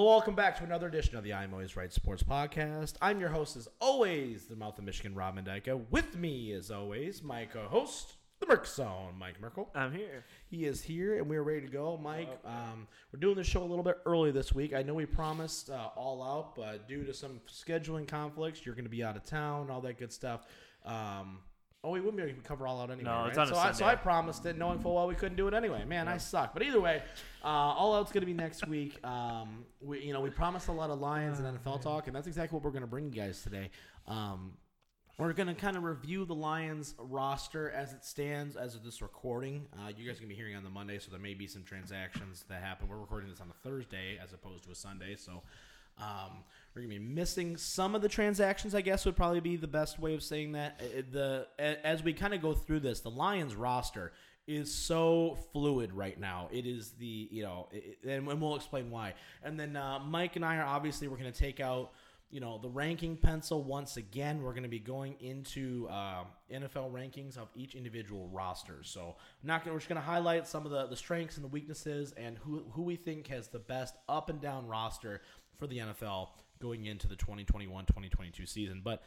Hello, welcome back to another edition of the I'm Always Right Sports Podcast. I'm your host, as always, the Mouth of Michigan, Rob Mendyka. With me, as always, my co-host, the Merc Zone, Mike Merkel. I'm here. He is here, and we are ready to go. Mike, um, we're doing the show a little bit early this week. I know we promised uh, all out, but due to some scheduling conflicts, you're going to be out of town, all that good stuff. Um, oh, we wouldn't be able to cover all out anyway. No, right? it's on a so, I, so Sunday. I promised it, knowing full well we couldn't do it anyway. Man, I suck. But either way, uh, all out's going to be next week. Um, we, you know, we promised a lot of Lions and NFL talk, and that's exactly what we're going to bring you guys today. Um, we're going to kind of review the Lions roster as it stands as of this recording. Uh, you guys are going to be hearing on the Monday, so there may be some transactions that happen. We're recording this on a Thursday as opposed to a Sunday, so um, we're to be missing some of the transactions. I guess would probably be the best way of saying that. Uh, The as we kind of go through this, the Lions roster is so fluid right now. It is the you know, it, and, we'll explain why. And then uh, Mike and I are obviously we're to take out you know the ranking pencil once again we're going to be going into uh, nfl rankings of each individual roster so I'm not gonna, we're just going to highlight some of the, the strengths and the weaknesses and who, who we think has the best up and down roster for the nfl going into the 2021-2022 season but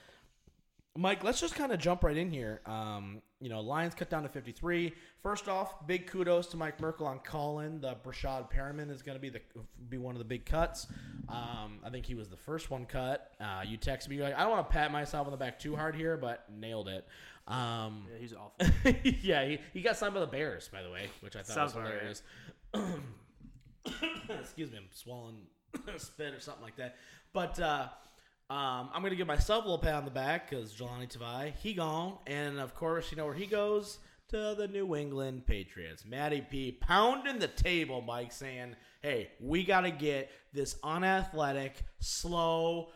Mike, let's just kind of jump right in here. Um, you know, Lions cut down to 53. First off, big kudos to Mike Merkel on calling. The Breshad Perriman is going to be the be one of the big cuts. Um, I think he was the first one cut. Uh, you texted me you're like, I don't want to pat myself on the back too hard here, but nailed it. Um, Yeah, he's awful. yeah, he, he got signed by the Bears, by the way, which I thought Sounds was hilarious. Excuse me, I'm swallowing spit or something like that. But uh, um, I'm gonna give myself a little pat on the back because Jahlani Tavai, he gone, and of course, you know where he goes to the New England Patriots. Matty P pounding the table, Mike, saying, "Hey, we got to get this unathletic, slow."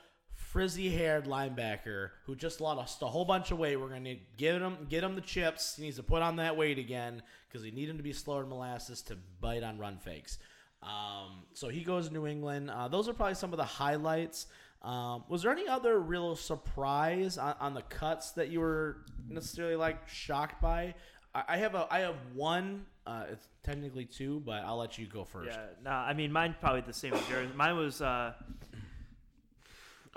frizzy-haired linebacker who just lost a whole bunch of weight. We're going to get him, get him the chips. He needs to put on that weight again because we need him to be slower than molasses to bite on run fakes. Um, so he goes to New England. Uh, those are probably some of the highlights. Um, was there any other real surprise on, on the cuts that you were necessarily like shocked by? I, have a I have one. Uh, it's technically two, but I'll let you go first. yeah, no, I mean mine probably the same as yours. Mine was uh,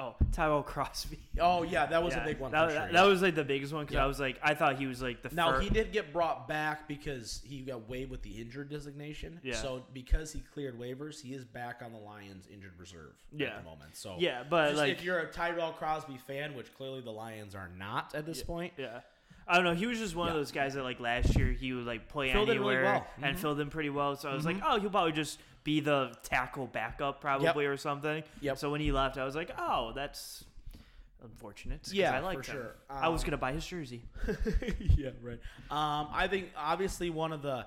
oh Tyrell Crosby. Oh yeah, that was Yeah, a big one. That, for sure, that, yeah. that was like the biggest one because Yeah. I was like I thought he was like the Now fir- he did get brought back because he got waived with the injured designation. Yeah. So because he cleared waivers, he is back on the Lions injured reserve at the moment. So Yeah, but, just like- if you're a Tyrell Crosby fan, which clearly the Lions are not at this point, Yeah. I don't know. He was just one Yeah. of those guys that like last year he would like play Filled in really anywhere well. Mm-hmm. and filled in pretty well. So I was like, oh, he'll probably just be the tackle backup probably or something. Yep. So when he left, I was like, oh, that's unfortunate. Yeah, I like sure. I was Um, gonna buy his jersey. yeah, right. Um, I think obviously one of the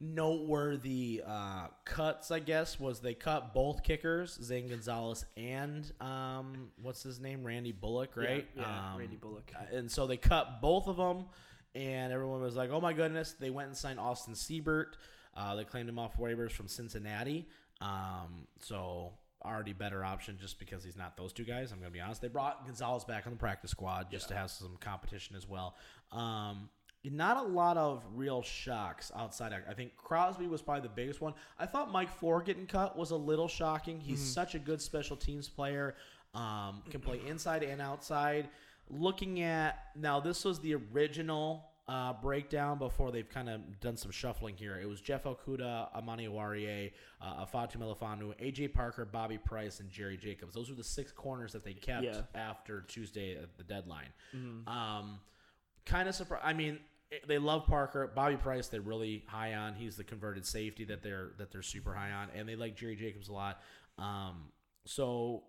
noteworthy uh, cuts, I guess, was they cut both kickers, Zane Gonzalez and um, what's his name, Randy Bullock, right? Yeah, yeah, um, Randy Bullock. And so they cut both of them, and everyone was like, "Oh my goodness!" They went and signed Austin Seibert. Uh, they claimed him off waivers from Cincinnati. Um, so already better option just because he's not those two guys. I'm gonna be honest. They brought Gonzalez back on the practice squad just to have some competition as well. Um, not a lot of real shocks outside. I think Crosby was probably the biggest one. I thought Mike Ford getting cut was a little shocking. He's such a good special teams player. Um, can play inside and outside. Looking at now, this was the original uh, breakdown before they've kind of done some shuffling here. It was Jeff Okudah, Amani Oruwariye, uh, Ifeatu Melifonwu, AJ Parker, Bobby Price, and Jerry Jacobs. Those were the six corners that they kept Yeah. after Tuesday at the deadline. Um, kind of surprised. I mean, they love Parker. Bobby Price, they're really high on. He's the converted safety that they're that they're super high on, and they like Jerry Jacobs a lot. Um, so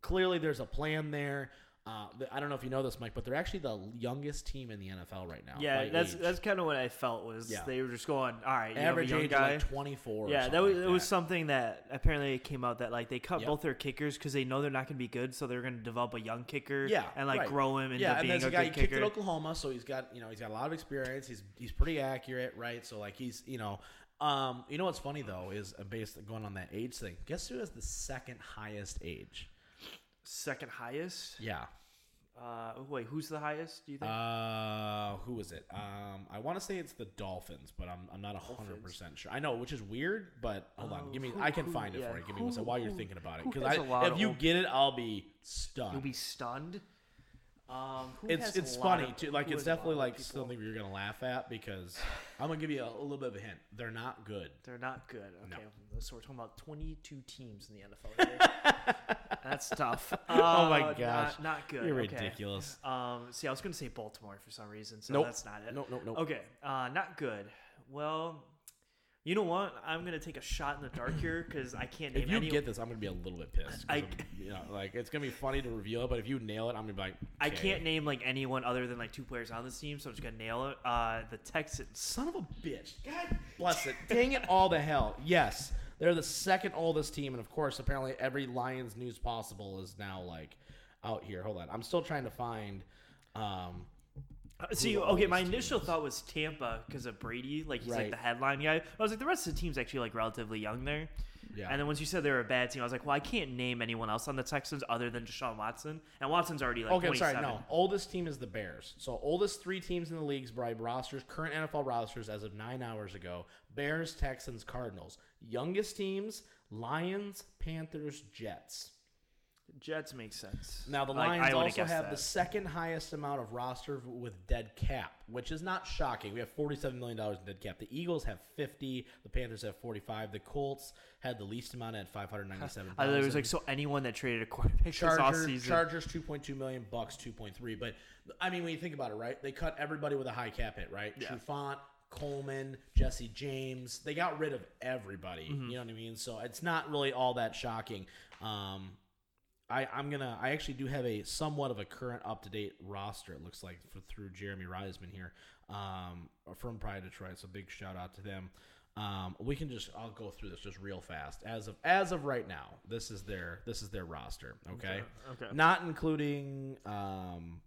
clearly, there's a plan there. Uh, I don't know if you know this, Mike, but they're actually the youngest team in the NFL right now. Yeah, that's age. that's kind of what I felt was Yeah. they were just going, all right, average age guy. like 24. or yeah, that was like it was something that apparently it came out that like they cut Yep. both their kickers because they know they're not going to be good, so they're going to develop a young kicker. yeah, and like right. grow him into yeah, and being there's a a guy good he kicked kicker. at Oklahoma, so he's got you know he's got a lot of experience. He's he's pretty accurate, right? So like he's you know, um, you know what's funny though is uh, based going on that age thing. Guess who has the second highest age? Second highest. Yeah, Uh, wait, who's the highest? Do you think? Uh, who was it? Um, I want to say it's the Dolphins, but I'm, I'm not hundred percent sure. I know, which is weird, but hold on, Oh, give me. who- I can who- find it yeah, for you. Give me who- one second while you're who- thinking about it, who because has a lot if of you old- get it, I'll be stunned. You'll be stunned. Um, it's it's funny of- too. Like it's has a lot definitely like something you're gonna laugh at because I'm gonna give you a, a little bit of a hint. They're not good. They're not good. No. Okay, so we're talking about 22 teams in the NFL. That's tough. Oh my Uh, gosh. not, not good. You're okay. ridiculous. Um, see, I was going to say Baltimore for some reason, so Nope. that's not it. Nope, nope, nope. Okay, uh, not good. Well, you know what? I'm going to take a shot in the dark here because I can't name If you any. get this, I'm gonna be a little bit pissed. I- you know, like it's gonna be funny to reveal it, but if you nail it, I'm gonna be like, I can't name like anyone other than like two players on this team, so I'm just gonna nail it. Uh, the Texans. Son of a bitch. God bless it. Dang it all to hell. Yes, they're the second oldest team, and of course, apparently every Lions news possible is now like out here. Hold on, I'm still trying to find. Um, Uh, see, okay, my oldest initial teams. thought was Tampa because of Brady, like he's Right. like the headline guy. I was like, the rest of the team's actually like relatively young there. yeah, And then once you said they were a bad team, I was like, well, I can't name anyone else on the Texans other than Deshaun Watson, and Watson's already like okay, I'm sorry. No, oldest team is the Bears. So oldest three teams in the leagues by rosters, current NFL rosters as of nine hours ago: Bears, Texans, Cardinals. Youngest teams: Lions, Panthers, Jets. Jets make sense. Now the Lions would've also have that. the second highest amount of roster with dead cap, which is not shocking. We have forty-seven million dollars in dead cap. The Eagles have fifty. The Panthers have forty-five. The Colts had the least amount at five hundred ninety-seven. I was like so anyone that traded a quarterback this Chargers, offseason. Chargers two point two million, Bucks two point three. But I mean, when you think about it, right? They cut everybody with a high cap hit, right? Yeah. Trufant, Coleman, Jesse James. They got rid of everybody. Mm-hmm. You know what I mean? So it's not really all that shocking. Um, I, I'm gonna. I actually do have a somewhat of a current, up to date roster. It looks like for, through Jeremy Reisman here, um, from Pride Detroit. So big shout out to them. Um, we can just. I'll go through this just real fast. As of as of right now, this is their this is their roster. Okay, Okay. not including um,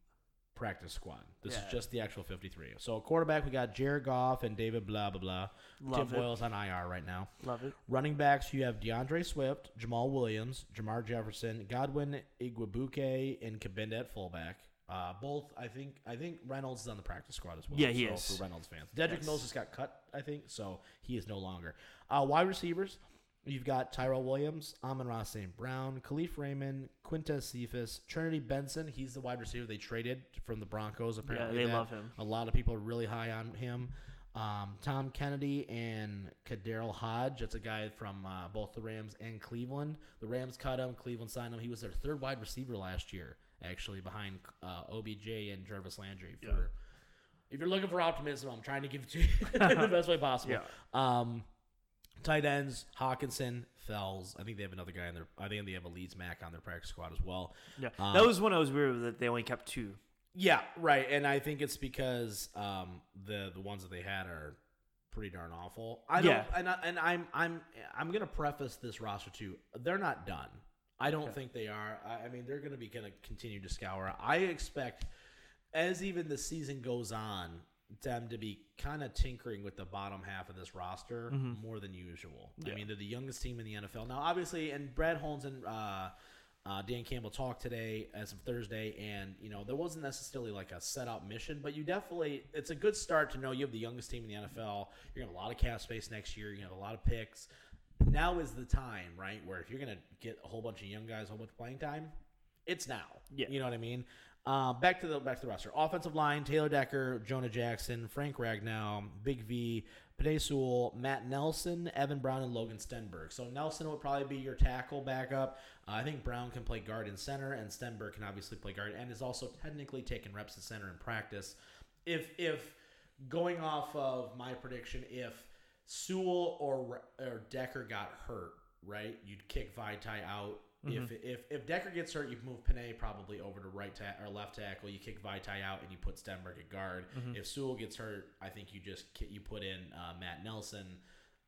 practice squad. This is just the actual 53. So quarterback, we got Jared Goff and David blah blah blah. Love Tim it. Boyle's on IR right now. Love it. Running backs, you have D'Andre Swift, Jamaal Williams, Jermar Jefferson, Godwin Igwebuike, and Cabinda at fullback. Uh, both, I think. I think Reynolds is on the practice squad as well. Yeah, he so is. For Reynolds fans, Dedrick Yes. Mills just got cut, I think, so he is no longer. Uh, wide receivers, you've got Tyrell Williams, Amon-Ra St. Brown, Kalif Raymond, Quintez Cephus, Trinity Benson. He's the wide receiver they traded from the Broncos. Apparently, they that- love him. A lot of people are really high on him. Um, Tom Kennedy and KhaDarel Hodge. That's a guy from uh, both the Rams and Cleveland. The Rams cut him. Cleveland signed him. He was their third wide receiver last year, actually, behind uh, OBJ and Jarvis Landry. For Yeah. if you're looking for optimism, I'm trying to give it to you the best way possible. Yeah. Um, tight ends: Hockenson, Fells. I think they have another guy in their. I think they have a Leeds Mac on their practice squad as well. Yeah. Um, that was when I was weird that they only kept two. Yeah, right. And I think it's because um, the the ones that they had are pretty darn awful. I don't, and, I, and I'm I'm I'm gonna preface this roster too. They're not done. I don't Okay. think they are. I, I mean, they're gonna be gonna continue to scour. I expect as even the season goes on, them to be kind of tinkering with the bottom half of this roster more than usual. I mean, they're the youngest team in the NFL now. Obviously, and Brad Holmes and uh, uh, Dan Campbell talked today as of Thursday, and you know there wasn't necessarily like a set out mission, but you definitely it's a good start to know you have the youngest team in the NFL. You're gonna have a lot of cap space next year. You have a lot of picks. Now is the time, right? Where if you're gonna get a whole bunch of young guys, a whole bunch of playing time, it's now. Yeah. you know what I mean. Uh, back to the back to the roster. Offensive line: Taylor Decker, Jonah Jackson, Frank Ragnow, Big V, Penei Sewell, Matt Nelson, Evan Brown, and Logan Stenberg. So Nelson would probably be your tackle backup. Uh, I think Brown can play guard and center, and Stenberg can obviously play guard and is also technically taking reps at center in practice. If if going off of my prediction, if Sewell or or Decker got hurt, right, you'd kick Vaitai out. If, if if Decker gets hurt, you move Penei probably over to right ta- or left tackle. You kick Vaitai out and you put Stenberg at guard. If Sewell gets hurt, I think you just ki- you put in uh, Matt Nelson,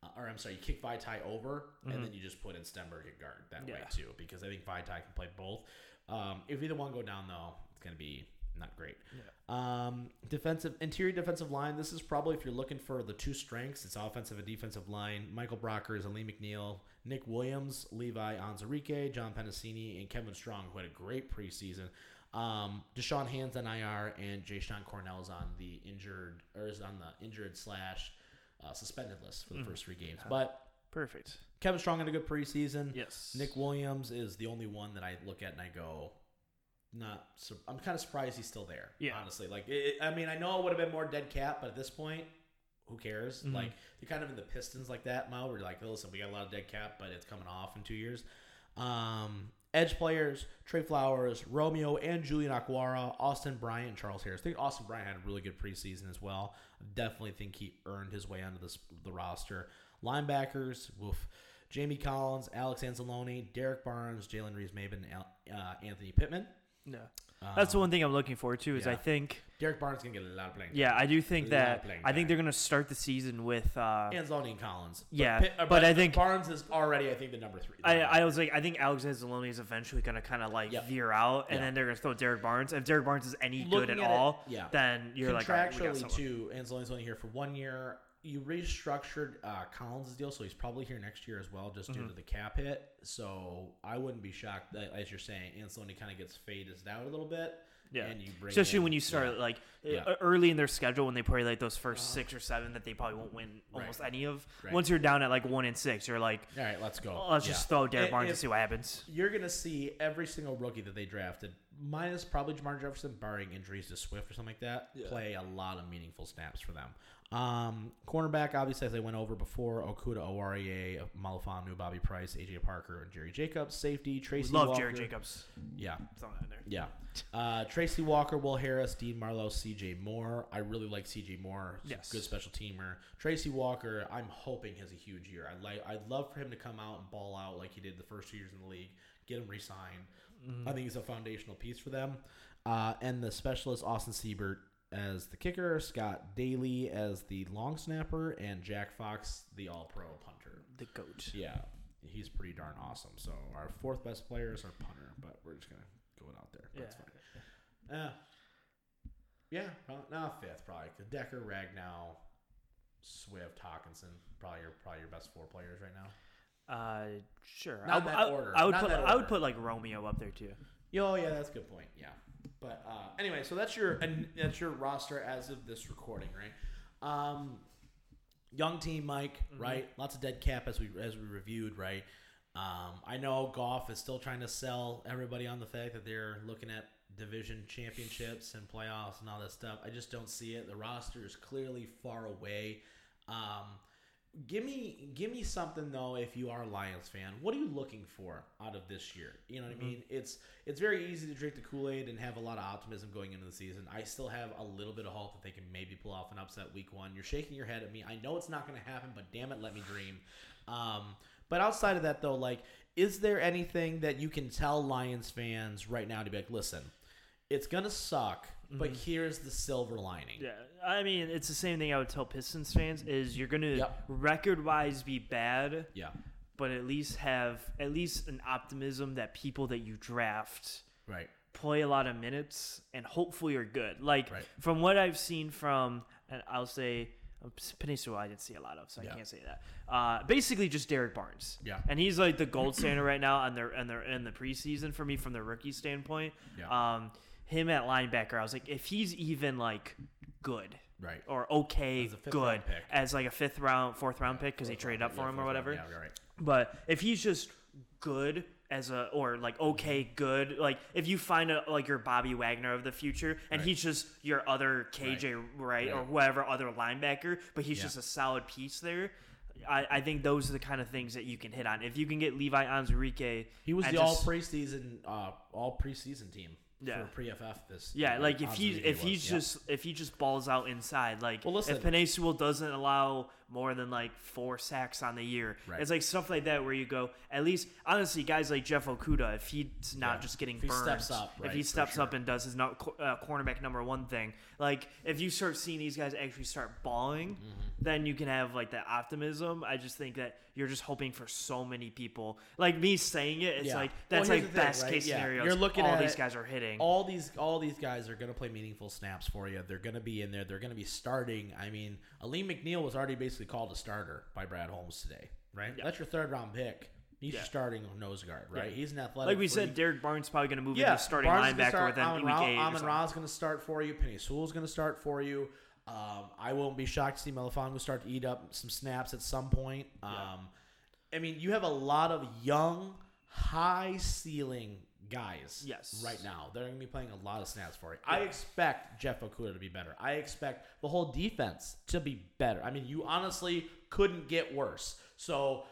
uh, or I'm sorry, you kick Vaitai over and then you just put in Stenberg at guard that way too, because I think Vaitai can play both. Um, if either one go down though, it's gonna be not great. Um, defensive interior defensive line. This is probably if you're looking for the two strengths, it's offensive and defensive line. Michael Brockers Lee McNeill, Nick Williams, Levi Onwuzurike, John Penisini, and Kevin Strong, who had a great preseason. Um, Da'Shawn Hand's on IR and Jashon Cornell is on the injured or is on the injured slash uh, suspended list for the first three games. But Perfect. Kevin Strong had a good preseason. Yes. Nick Williams is the only one that I look at and I go, not. sur- I'm kind of surprised he's still there. Yeah. honestly, like it, I mean, I know it would have been more dead cap, but at this point, who cares? Mhm. Like you're kind of in the Pistons like that, Mile. You're like, listen, we got a lot of dead cap, but it's coming off in two years. Um, edge players: Trey Flowers, Romeo, and Julian Okwara, Austin Bryant, and Charles Harris. I think Austin Bryant had a really good preseason as well. I definitely think he earned his way onto this the roster. Linebackers: Woof. Jamie Collins, Alex Anzalone, Derrick Barnes, Jalen Reeves-Maybin, uh, Anthony Pittman. No. That's the one thing I'm looking forward to is I think Derrick Barnes gonna get a lot of playing. yeah I do think A lot of that I think they're gonna start the season with uh Anzalone and Collins. But Yeah, Pitt- uh, but I think- Barnes is already, I think, the number three. I, I was like I think Alex Anzalone is eventually gonna kind of like Yep. veer out and Yeah. then they're gonna throw Derrick Barnes if Derrick Barnes is any good Looking at at it, all yeah. then you're like all right, we got contractually someone. too. Anzalone's only here for one year. You restructured uh, Collins' deal, so he's probably here next year as well, just Mm-hmm. due to the cap hit. So I wouldn't be shocked that, as you're saying, Anzalone kind of gets faded out a little bit. Yeah. and you bring especially in- when you start yeah. like Yeah. uh, early in their schedule when they play like those 1st six or seven that they probably won't win Right. almost any of. Right. Once you're down at like one and six, you're like, All right, let's go. oh, let's just throw Derrick Barnes and see what happens. You're gonna see every single rookie that they drafted, minus probably Jamar Jefferson, barring injuries to Swift or something like that, play a lot of meaningful snaps for them. Um, cornerback, obviously, as I went over before, Okudah, Oruwariye, Melifonwu, Bobby Price, AJ Parker, and Jerry Jacobs. Safety, Tracy Love Walker. Jared Jacobs. Yeah, Throw that in there. yeah. Uh, Tracy Walker, Will Harris, Dean Marlowe, CJ Moore. I really like CJ Moore. He's Yes. Good special teamer. Tracy Walker, I'm hoping has a huge year. I'd like I'd love for him to come out and ball out like he did the first two years in the league. Get him re-signed. Mm-hmm. I think he's a foundational piece for them. Uh, and the specialist Austin Seibert as the kicker, Scott Daly as the long snapper, and Jack Fox, the all pro punter. The goat. Yeah, he's pretty darn awesome. So our fourth best player is our punter, but we're just gonna go it out there. That's Yeah. fine. Uh, yeah, well, no, fifth probably. Decker, Ragnow, Swift, Hockenson, probably your probably your best four players right now. Uh, sure. Not I, that I- order. I would Not put I would put like Romeo up there too. Oh yeah, that's a good point. Yeah, but uh, anyway, so that's your and that's your roster as of this recording, right? Um, young team, Mike. Right, lots of dead cap as we as we reviewed, right? Um, I know Goff is still trying to sell everybody on the fact that they're looking at division championships and playoffs and all that stuff. I just don't see it. The roster is clearly far away. Um, give me give me something though if you are a Lions fan. What are you looking for out of this year? You know what I mean? It's it's very easy to drink the Kool-Aid and have a lot of optimism going into the season. I still have a little bit of hope that they can maybe pull off an upset week 1. You're shaking your head at me. I know it's not going to happen, but damn it, let me dream. Um, but outside of that though, like is there anything that you can tell Lions fans right now to be like, "Listen, it's going to suck, but here's the silver lining." Yeah, I mean it's the same thing I would tell Pistons fans is you're gonna Yep. record wise be bad, Yeah. but at least have at least an optimism that people that you draft Right. play a lot of minutes and hopefully are good. Like Right. from what I've seen from, and I'll say uh, Peninsula, I didn't see a lot of, so Yeah. I can't say that. Uh, basically, just Derrick Barnes. Yeah. and he's like the gold standard right now, and they're and they're in the preseason for me from the rookie standpoint. Yeah. Um, him at linebacker, I was like, if he's even like good. Right. Or okay, As good pick. as like a fifth round, fourth round pick because he traded up for him or whatever. Yeah, right. But if he's just good as a or like okay good like if you find a like your Bobby Wagner of the future and Right. he's just your other KJ Wright or whoever other linebacker but he's Yeah. just a solid piece there I, I think those are the kind of things that you can hit on if you can get Levi Onwuzurike He was and the all preseason, uh, all preseason team Yeah. for pre-FF this. yeah, like if he if he's yeah. just if he just balls out inside, like Well, listen- if Panay doesn't allow more than like four sacks on the year, Right. it's like stuff like that where you go. At least honestly, guys like Jeff Okudah, if he's not Yeah. just getting If he burned, steps up, if he steps sure. up and does his no, uh, cornerback number one thing, like if you start seeing these guys actually start balling, Mm-hmm. then you can have like that optimism. I just think that you're just hoping for so many people. Like me saying it, it's Yeah. like that's here's like thing, best right? case Yeah. scenario. You're looking all at these it- guys are hitting. all these all these guys are going to play meaningful snaps for you. They're going to be in there. They're going to be starting. I mean, Alim McNeill was already basically called a starter by Brad Holmes today, right? That's your third round pick. He's Yeah. starting nose guard, right? Yeah. He's an athletic. Like we freak. said, Derrick Barnes probably going to move yeah, into starting Barnes linebacker start, within Amon week Ra, eight. Amon something. Ra is going to start for you. Penei Sewell's going to start for you. Um, I won't be shocked to see Melifonwu start to eat up some snaps at some point. Um, I mean, you have a lot of young, high ceiling guys. Yes. Right now, they're going to be playing a lot of snaps for you. I expect Jeff Okudah to be better. I expect the whole defense to be better. I mean, you honestly couldn't get worse. So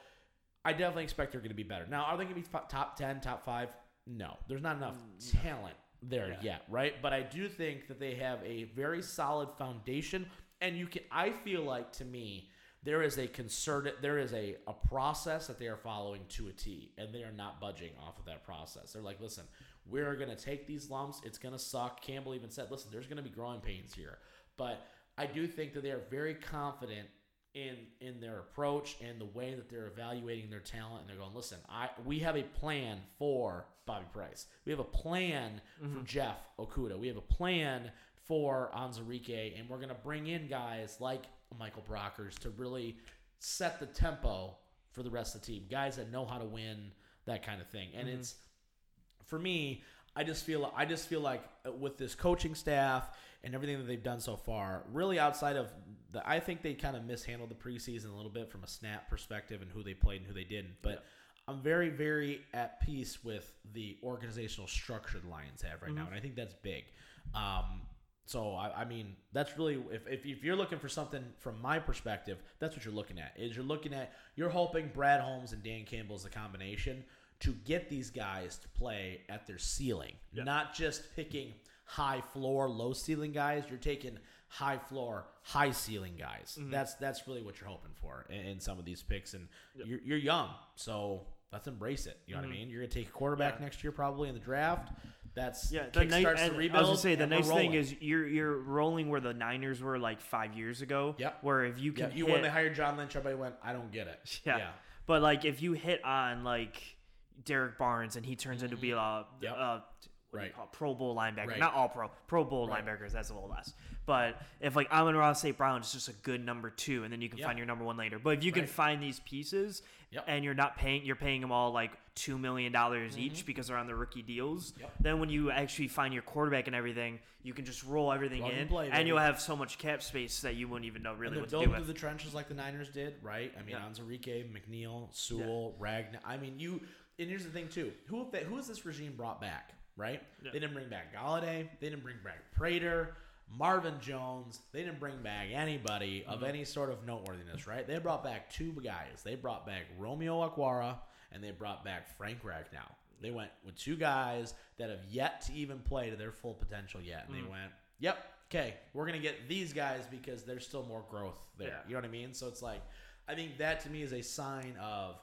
I definitely expect they're going to be better. Now, are they going to be top 10, top 5? No. There's not enough mm, talent there Yeah. yet, right? But I do think that they have a very solid foundation and you can I feel like to me there is a concerted there is a, a process that they are following to a T and they are not budging off of that process. They're like, "Listen, we're going to take these lumps. It's going to suck." Campbell even said, "Listen, there's going to be growing pains here." But I do think that they are very confident in in their approach and the way that they're evaluating their talent and they're going listen i we have a plan for bobby price we have a plan for mm-hmm. jeff okudah we have a plan for onwuzurike and we're going to bring in guys like michael brockers to really set the tempo for the rest of the team. Guys that know how to win that kind of thing. And it's for me, I just feel I just feel like uh, with this coaching staff and everything that they've done so far, really outside of the, I think they kind of mishandled the preseason a little bit from a snap perspective and who they played and who they didn't. But I'm very, very at peace with the organizational structure the Lions have right now, and I think that's big. Um, so I, I mean, that's really if, if if you're looking for something from my perspective, that's what you're looking at. Is you're looking at you're hoping Brad Holmes and Dan Campbell is the combination to get these guys to play at their ceiling, not just picking high floor, low ceiling guys. You're taking high floor, high ceiling guys. Mm-hmm. That's that's really what you're hoping for in, in some of these picks. And you're, you're young, so let's embrace it. You know what I mm-hmm. mean? You're gonna take a quarterback Yeah. next year probably in the draft. That's Yeah, the ni- kickstarts and the I was gonna say the nice thing is you're you're rolling where the Niners were like five years ago. Yep. Where if you yeah, can you hit, when they hired John Lynch, everybody went, I don't get it. yeah. But like if you hit on like Derrick Barnes and he turns into be a, Mm-hmm. Yep. a what do you Right. call it? Pro Bowl linebacker, Right. not all pro, Pro Bowl Right. linebackers. That's a little less. But if like Amon-Ra St. Brown is just a good number two, and then you can Yeah. find your number one later. But if you can Right. find these pieces, Yep. and you're not paying, you're paying them all like two million dollars each because they're on the rookie deals. Mm-hmm. Yep. Then when you actually find your quarterback and everything, you can just roll everything Plug in, and play, and you'll have so much cap space that you wouldn't even know really And what to do with. through the trenches like the Niners did, right? I mean, Yeah. Onwuzurike, McNeill, Sewell, Ragnow. I mean, you. And here's the thing too: who they, who has this regime brought back? Right? Yeah. They didn't bring back Golladay. They didn't bring back Prater, Marvin Jones. They didn't bring back anybody Mm-hmm. of any sort of noteworthiness. Right? They brought back two guys. They brought back Romeo Okwara and they brought back Frank Ragnow. They went with two guys that have yet to even play to their full potential yet, and Mm. they went, "Yep, okay, we're gonna get these guys because there's still more growth there." Yeah. You know what I mean? So it's like, I think that to me is a sign of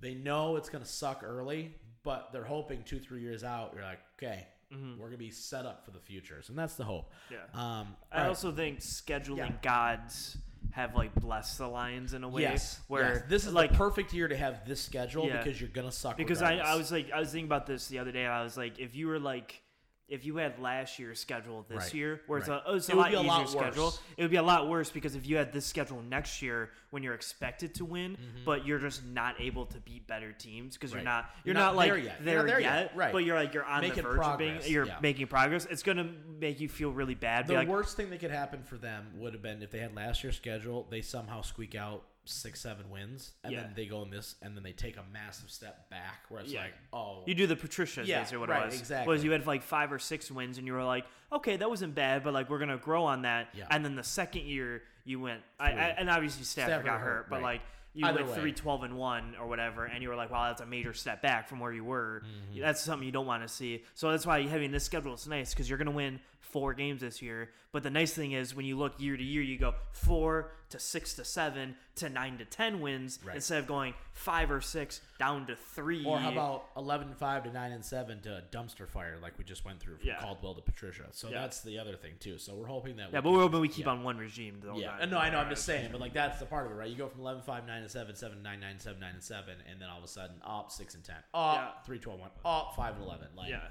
they know it's gonna suck early, but they're hoping two, three years out, you're like, okay, we're gonna be set up for the futures, and that's the hope. Mm-hmm. Yeah. Um, I right. also think scheduling Yeah. gods have like blessed the Lions in a way. yes, where yes. this is like perfect year to have this schedule Yeah. because you're gonna suck. because I, I was like I was thinking about this the other day. I was like, if you were like. If you had last year's schedule this Right. year, where it's a, oh, it's a It would lot be a easier lot schedule, it would be a lot worse because if you had this schedule next year when you're expected to win, but you're just not able to beat better teams because Mm-hmm. Right. you're not You're you're, not not, like there yet. there, You're not there yet, yet. Right. But you're like you're on Making the verge of being you're Yeah. making progress. It's gonna make you feel really bad. The like, worst thing that could happen for them would have been if they had last year's schedule, they somehow squeak out six, seven wins, and Yeah. then they go in this, and then they take a massive step back, where it's Yeah. like, oh, You do the Patricia, Yeah, basically what right, it was. exactly. Was you had like five or six wins, and you were like, okay, that wasn't bad, but like we're gonna grow on that. Yeah. And then the second year you went, I, I, and obviously Stafford, Stafford got hurt, hurt, but right. like you Either went way. three, 12 and one or whatever, and you were like, wow, that's a major step back from where you were. Mm-hmm. That's something you don't want to see. So that's why having this schedule is nice because you're gonna win four games this year. But the nice thing is when you look year to year, you go four to six to seven to nine to ten wins Right. instead of going five or six down to three. Or how about eleven five to nine and seven to a dumpster fire like we just went through from Yeah. Caldwell to Patricia. So Yeah. that's the other thing too. So we're hoping that Yeah, we but we're hoping we keep yeah. on one regime. The Yeah, no, I know. I'm just saying, but like that's the part of it, right? You go from 11, 5, 9, and 7, 7, 9, 9, 7, 9, and 7, and then all of a sudden, up 6 and 10, up Yeah. 3, 12, 1, up 5 and 11. Like, Yeah.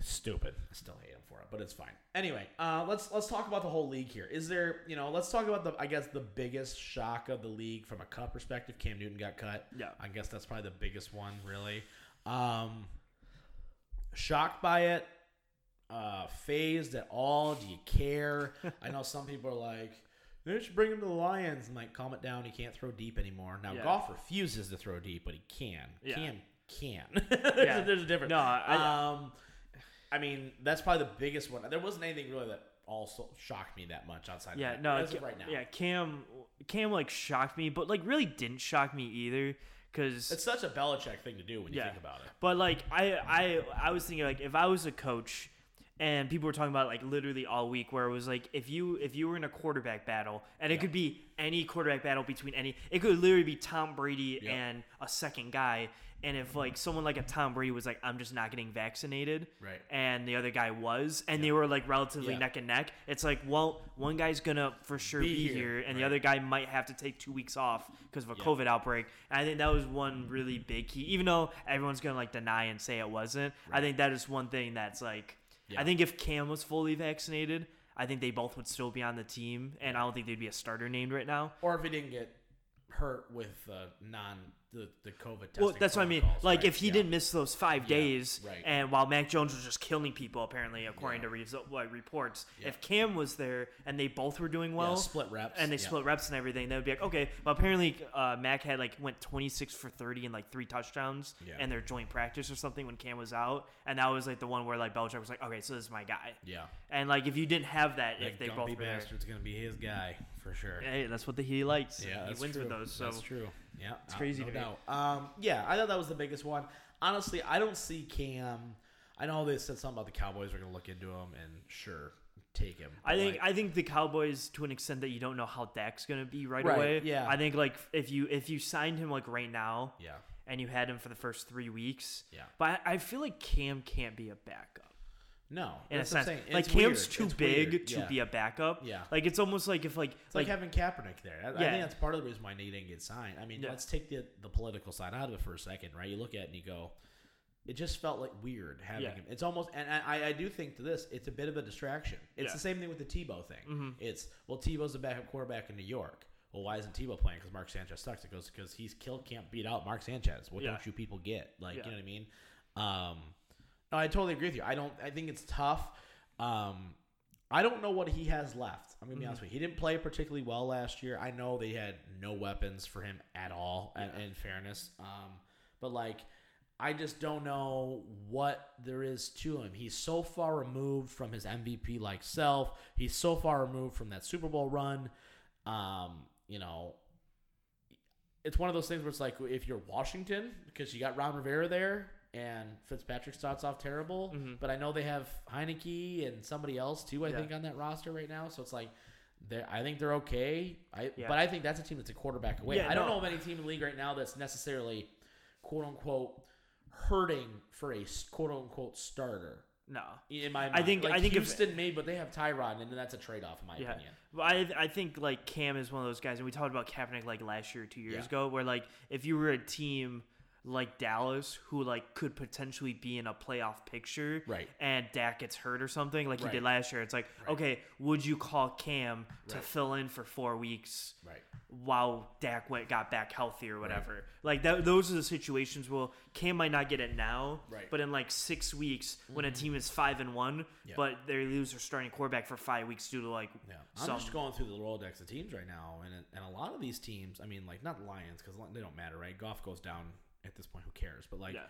Stupid. I still hate him for it, but it's fine. Anyway, uh, let's let's talk about the whole league here. Is there, you know, let's talk about the I guess the biggest shock of the league from a cut perspective. Cam Newton got cut. Yeah. I guess that's probably the biggest one, really. Um, shocked by it. Uh, phased at all? Do you care? I know some people are like, they should bring him to the Lions. I'm like, calm it down. He can't throw deep anymore. Now, Yeah. Goff refuses to throw deep, but he can. Yeah. Can can. there's, Yeah. a, there's a difference. No, I- um, I mean, that's probably the biggest one. There wasn't anything really that also shocked me that much outside. Yeah, of that, no, as of right now. yeah, Cam, Cam like shocked me, but like really didn't shock me either, because It's such a Belichick thing to do when you Yeah. think about it. But like I I I was thinking like if I was a coach and people were talking about like literally all week where it was like if you if you were in a quarterback battle and it Yeah. could be any quarterback battle between any it could literally be Tom Brady Yeah. and a second guy and if like someone like a Tom Brady was like I'm just not getting vaccinated Right. and the other guy was and they were like relatively Yeah. neck and neck it's like well one guy's gonna for sure Be be, here, here, and the other guy might have to take two weeks off because of a Yeah. COVID outbreak. And I think that was one really big key. Even though everyone's gonna like deny and say it wasn't, I think that is one thing that's like. Yeah. I think if Cam was fully vaccinated, I think they both would still be on the team, and I don't think there'd be a starter named right now. Or if he didn't get hurt with uh, non the, the COVID testing. Well, that's what I mean. Like right? if he Yeah. didn't miss those five Yeah, days, right. and while Mac Jones was just killing people, apparently according Yeah. to like, reports, Yeah. if Cam was there and they both were doing Yeah, well, split reps and they yeah. split reps and everything, they would be like, okay. Well, apparently uh, Mac had like went 26 for 30 and like three touchdowns Yeah. in their joint practice or something when Cam was out, and that was like the one where like Belichick was like, okay, so this is my guy. Yeah. And like if you didn't have that, That if they both were there, bastard's gonna be his guy for sure. hey, that's what the, he likes. Yeah, he wins true. with those. So that's true. Yeah, It's uh, crazy no to me. Um, yeah, I thought that was the biggest one. Honestly, I don't see Cam. I know they said something about the Cowboys were going to look into him, and sure, take him. I think like, I think the Cowboys to an extent that you don't know how Dak's gonna be right, Right, away. yeah. I think like if you if you signed him like right now yeah, and you had him for the first three weeks, Yeah. But I, I feel like Cam can't be a backup no, in a sense. Like Cam's too It's big weird. to Yeah. be a backup. Yeah. Like it's almost like if like It's like, having Kaepernick there. I, I think that's part of the reason why he didn't get signed. I mean, Yeah. let's take the the political side out of it for a second, right? You look at it and you go, it just felt like weird having Yeah. him. It's almost, and I, I do think to this, it's a bit of a distraction. It's Yeah. Mm-hmm. the same thing with the Tebow thing. It's well, Tebow's the backup quarterback in New York. Well, why isn't Tebow playing? Because Mark Sanchez sucks. It goes because he's killed, can't beat out Mark Sanchez. What Yeah. don't you people get? Like, Yeah. you know what I mean? Um, no, I totally agree with you. I don't. I think it's tough. Um, I don't know what he has left. I'm gonna Mm-hmm. be honest with you. He didn't play particularly well last year. I know they had no weapons for him at all. In, in fairness, um, but like, I just don't know what there is to him. He's so far removed from his MVP like self. He's so far removed from that Super Bowl run. Um, you know, it's one of those things where it's like if you're Washington because you got Ron Rivera there and Fitzpatrick starts off terrible, but I know they have Heinicke and somebody else too. I Mm-hmm. Yeah. think on that roster right now, so it's like. They're, I think they're okay. I, Yeah. But I think that's a team that's a quarterback away. Yeah, I don't no. know of any team in the league right now that's necessarily, quote unquote, hurting for a quote unquote starter. no. In my mind, I think- like I think if- Houston may, but they have Tyrod, and that's a trade off in my Yeah, opinion. but I I think like Cam is one of those guys, and we talked about Kaepernick like last year, two years Yeah. ago, where like if you were a team like Dallas who like could potentially be in a playoff picture, Right. And Dak gets hurt or something like he did last year, it's like okay, would you call Cam to Right. fill in for four weeks? Right. While Dak went got back healthy or whatever, like that, those are the situations where Cam might not get it now, Right. Mm-hmm. but in like six weeks when a team is five and one, Yeah. but they lose their starting quarterback for five weeks due to like Yeah, I'm some just going through the Rolodex of teams right now, and and a lot of these teams, I mean, like not the Lions because they don't matter, right? Goff goes down at this point, who cares? But like, Yeah.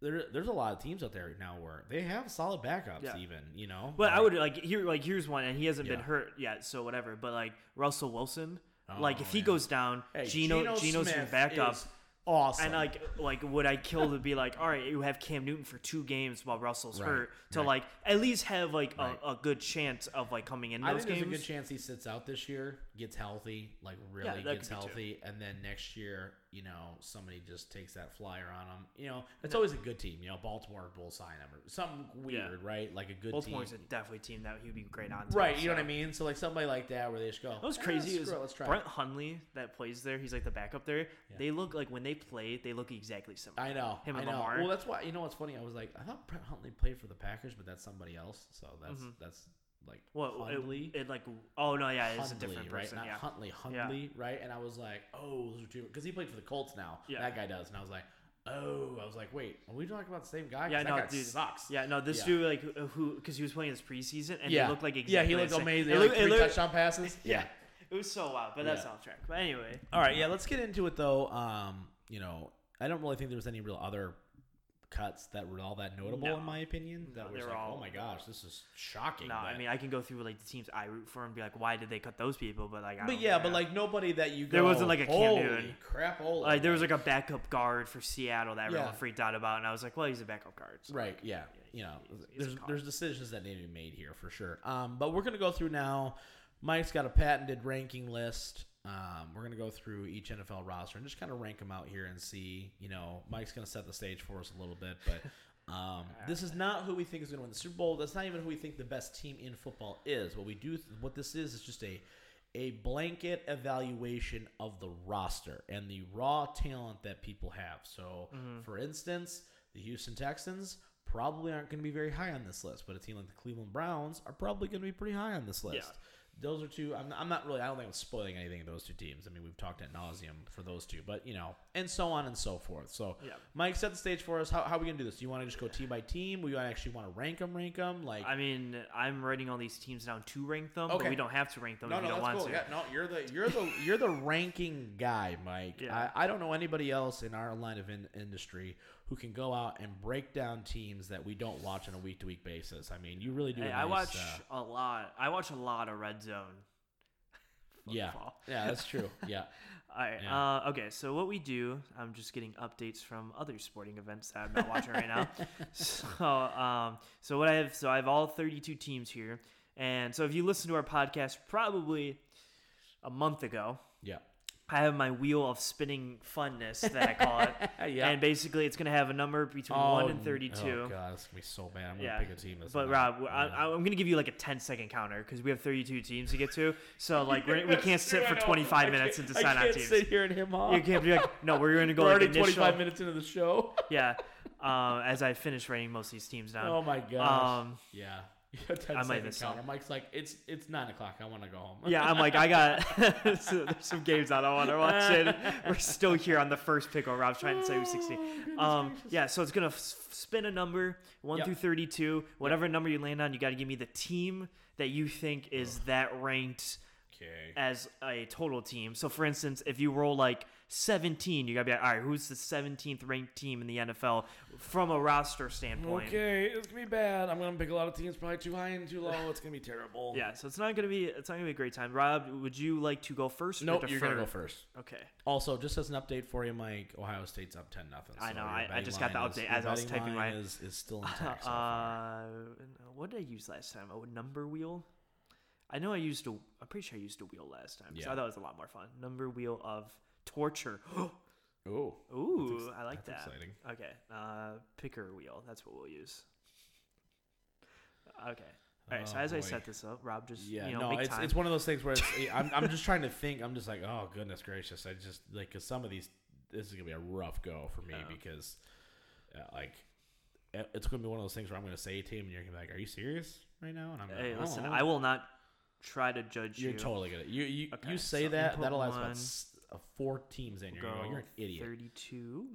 there there's a lot of teams out there now where they have solid backups, Yeah. even you know. But I would like here like here's one and he hasn't been hurt yet, so whatever. But like Russell Wilson, like if Oh, he goes down, Hey, Gino, Geno Geno's your backup. awesome. And like like would I kill to be like, all right, you have Cam Newton for two games while Russell's Right, hurt to right. like at least have like Right. a, a good chance of like coming in I those think there's games. a good chance he sits out this year, gets healthy, like really that gets healthy, and then next year you know somebody just takes that flyer on them. You know, it's always a good team. You know, Baltimore will sign them or something weird, right? Like a good team. Baltimore's team. a definitely team that he would be great on. Right, you know what I mean. So like somebody like that, where they just go. That was "Eh, crazy. It was it, let's try. it." Brent Hundley that plays there. He's like the backup there. They look like when they play, they look exactly similar. I know. Him I and know. Lamar. Well, that's why you know what's funny. I was like, I thought Brent Huntley played for the Packers, but that's somebody else. So that's that's like. Well, Huntley. it, it like oh no, yeah, it's a different right? person. Not yeah. Huntley, Yeah. Huntley, right? And I was like, oh, those are two because he played for the Colts now. Yeah. That guy does, and I was like, oh, I was like, wait, are we talking about the same guy? Yeah, that guy dude. sucks. Yeah, no, this Yeah. dude like who- because he was playing his preseason and yeah, he looked like exactly yeah, he looked amazing. It like looked- three it looked- touchdown passes. Yeah, it was so wild, but that's Yeah. off track. But anyway, All right, yeah, let's get into it though. Um, you know, I don't really think there was any real other cuts that were all that notable No. in my opinion. That No, was were like, all- oh my gosh, this is shocking. no, I mean I can go through like the teams I root for and be like, why did they cut those people? But like, I but yeah, but like nobody that you go. There wasn't, like, a Cam Newton. crap! Holy like there was like a backup guard for Seattle that everyone Yeah. freaked out about, and I was like, well, he's a backup guard. so- Right. Yeah. You know, he's- there's there's decisions that need to be made here for sure. Um, but we're gonna go through now. Mike's got a patented ranking list. Um, we're gonna go through each NFL roster and just kind of rank them out here and see. You know, Mike's gonna set the stage for us a little bit, but. Um, this is not who we think is going to win the Super Bowl. That's not even who we think the best team in football is. What we do, what this is, is just a a blanket evaluation of the roster and the raw talent that people have. So, for instance, the Houston Texans probably aren't going to be very high on this list, but a team like the Cleveland Browns are probably going to be pretty high on this list. Yeah. Those are two. I'm, I'm not really. I don't think I'm spoiling anything of those two teams. I mean, we've talked at nauseum for those two, but you know, and so on and so forth. So, Yeah. Mike, set the stage for us. How, how are we gonna do this? Do you want to just go team by team? We actually want to rank them, rank them, like I mean, I'm writing all these teams down to rank them, Okay. but we don't have to rank them No, if you no, don't that's want cool. to. Yeah, no, you're the you're the you're the ranking guy, Mike. Yeah. I, I don't know anybody else in our line of in, industry who can go out and break down teams that we don't watch on a week to week basis. I mean, you really do. Hey, I watch uh, a lot. I watch a lot of Red Zone. yeah, yeah, that's true. Yeah, All right. Yeah. Uh, okay. So what we do, I'm just getting updates from other sporting events that I'm not watching right now. So, um, so what I have, so I have all 32 teams here, and so if you listen to our podcast, probably a month ago, yeah, I have my wheel of spinning funness that I call it, yeah. and basically it's gonna have a number between Oh, one and 32. Oh god, it's gonna be so bad. I'm gonna Yeah. pick a team. That's But not- Rob, I, yeah. I'm gonna give you like a 10 second counter because we have 32 teams to get to. So like we're, we can't sit for 25 minutes can't- and decide I on can't teams. sit here and him off. You can't be like, no, we're gonna go We're like already initial. 25 minutes into the show. Yeah. Um, as I finish writing most of these teams down. Oh my gosh. Um, yeah. Yeah, 10 I might miss counter. some. Mike's like, it's it's nine o'clock. I want to go home. yeah, I'm like, I got so there's some games I don't want to watch. And we're still here on the first pick where Rob's trying to say who's 16. Um, yeah, so it's gonna f- spin a number one Yep. through 32. Whatever number you land on, you got to give me the team that you think is that ranked Okay. as a total team. So, for instance, if you roll like 17, you gotta be like, all right, who's the 17th ranked team in the NFL from a roster standpoint? Okay, it's gonna be bad. I'm gonna pick a lot of teams probably too high and too low. It's gonna be terrible. Yeah, so it's not gonna be it's not gonna be a great time. Rob, would you like to go first? or Nope, you're gonna go first. Okay. Also, just as an update for you, Mike, Ohio State's up ten nothing. I know, I- I just got the line is- update as I was typing my- Is, is still intact. so. Uh, what did I use last time? A number wheel. I know I used a. I'm pretty sure I used a wheel last time. So Yeah. I thought it was a lot more fun. Number wheel of torture. Ooh. Ooh, ex- I like that's that. exciting. Okay, uh, picker wheel. That's what we'll use. Okay. All right. so Oh, as I set this up, Rob just Yeah, you know no, it's time. it's one of those things where it's, I'm I'm just trying to think. I'm just like, oh goodness gracious, I just like because some of these this is gonna be a rough go for me Yeah. because uh, like it's gonna be one of those things where I'm gonna say a team and you're gonna be like, are you serious right now? And I'm hey, like, listen, oh, I will not try to judge You're you. totally gonna you you Okay, you say so that that'll last about s- uh, four teams in. You're go, Go you're an idiot. 32.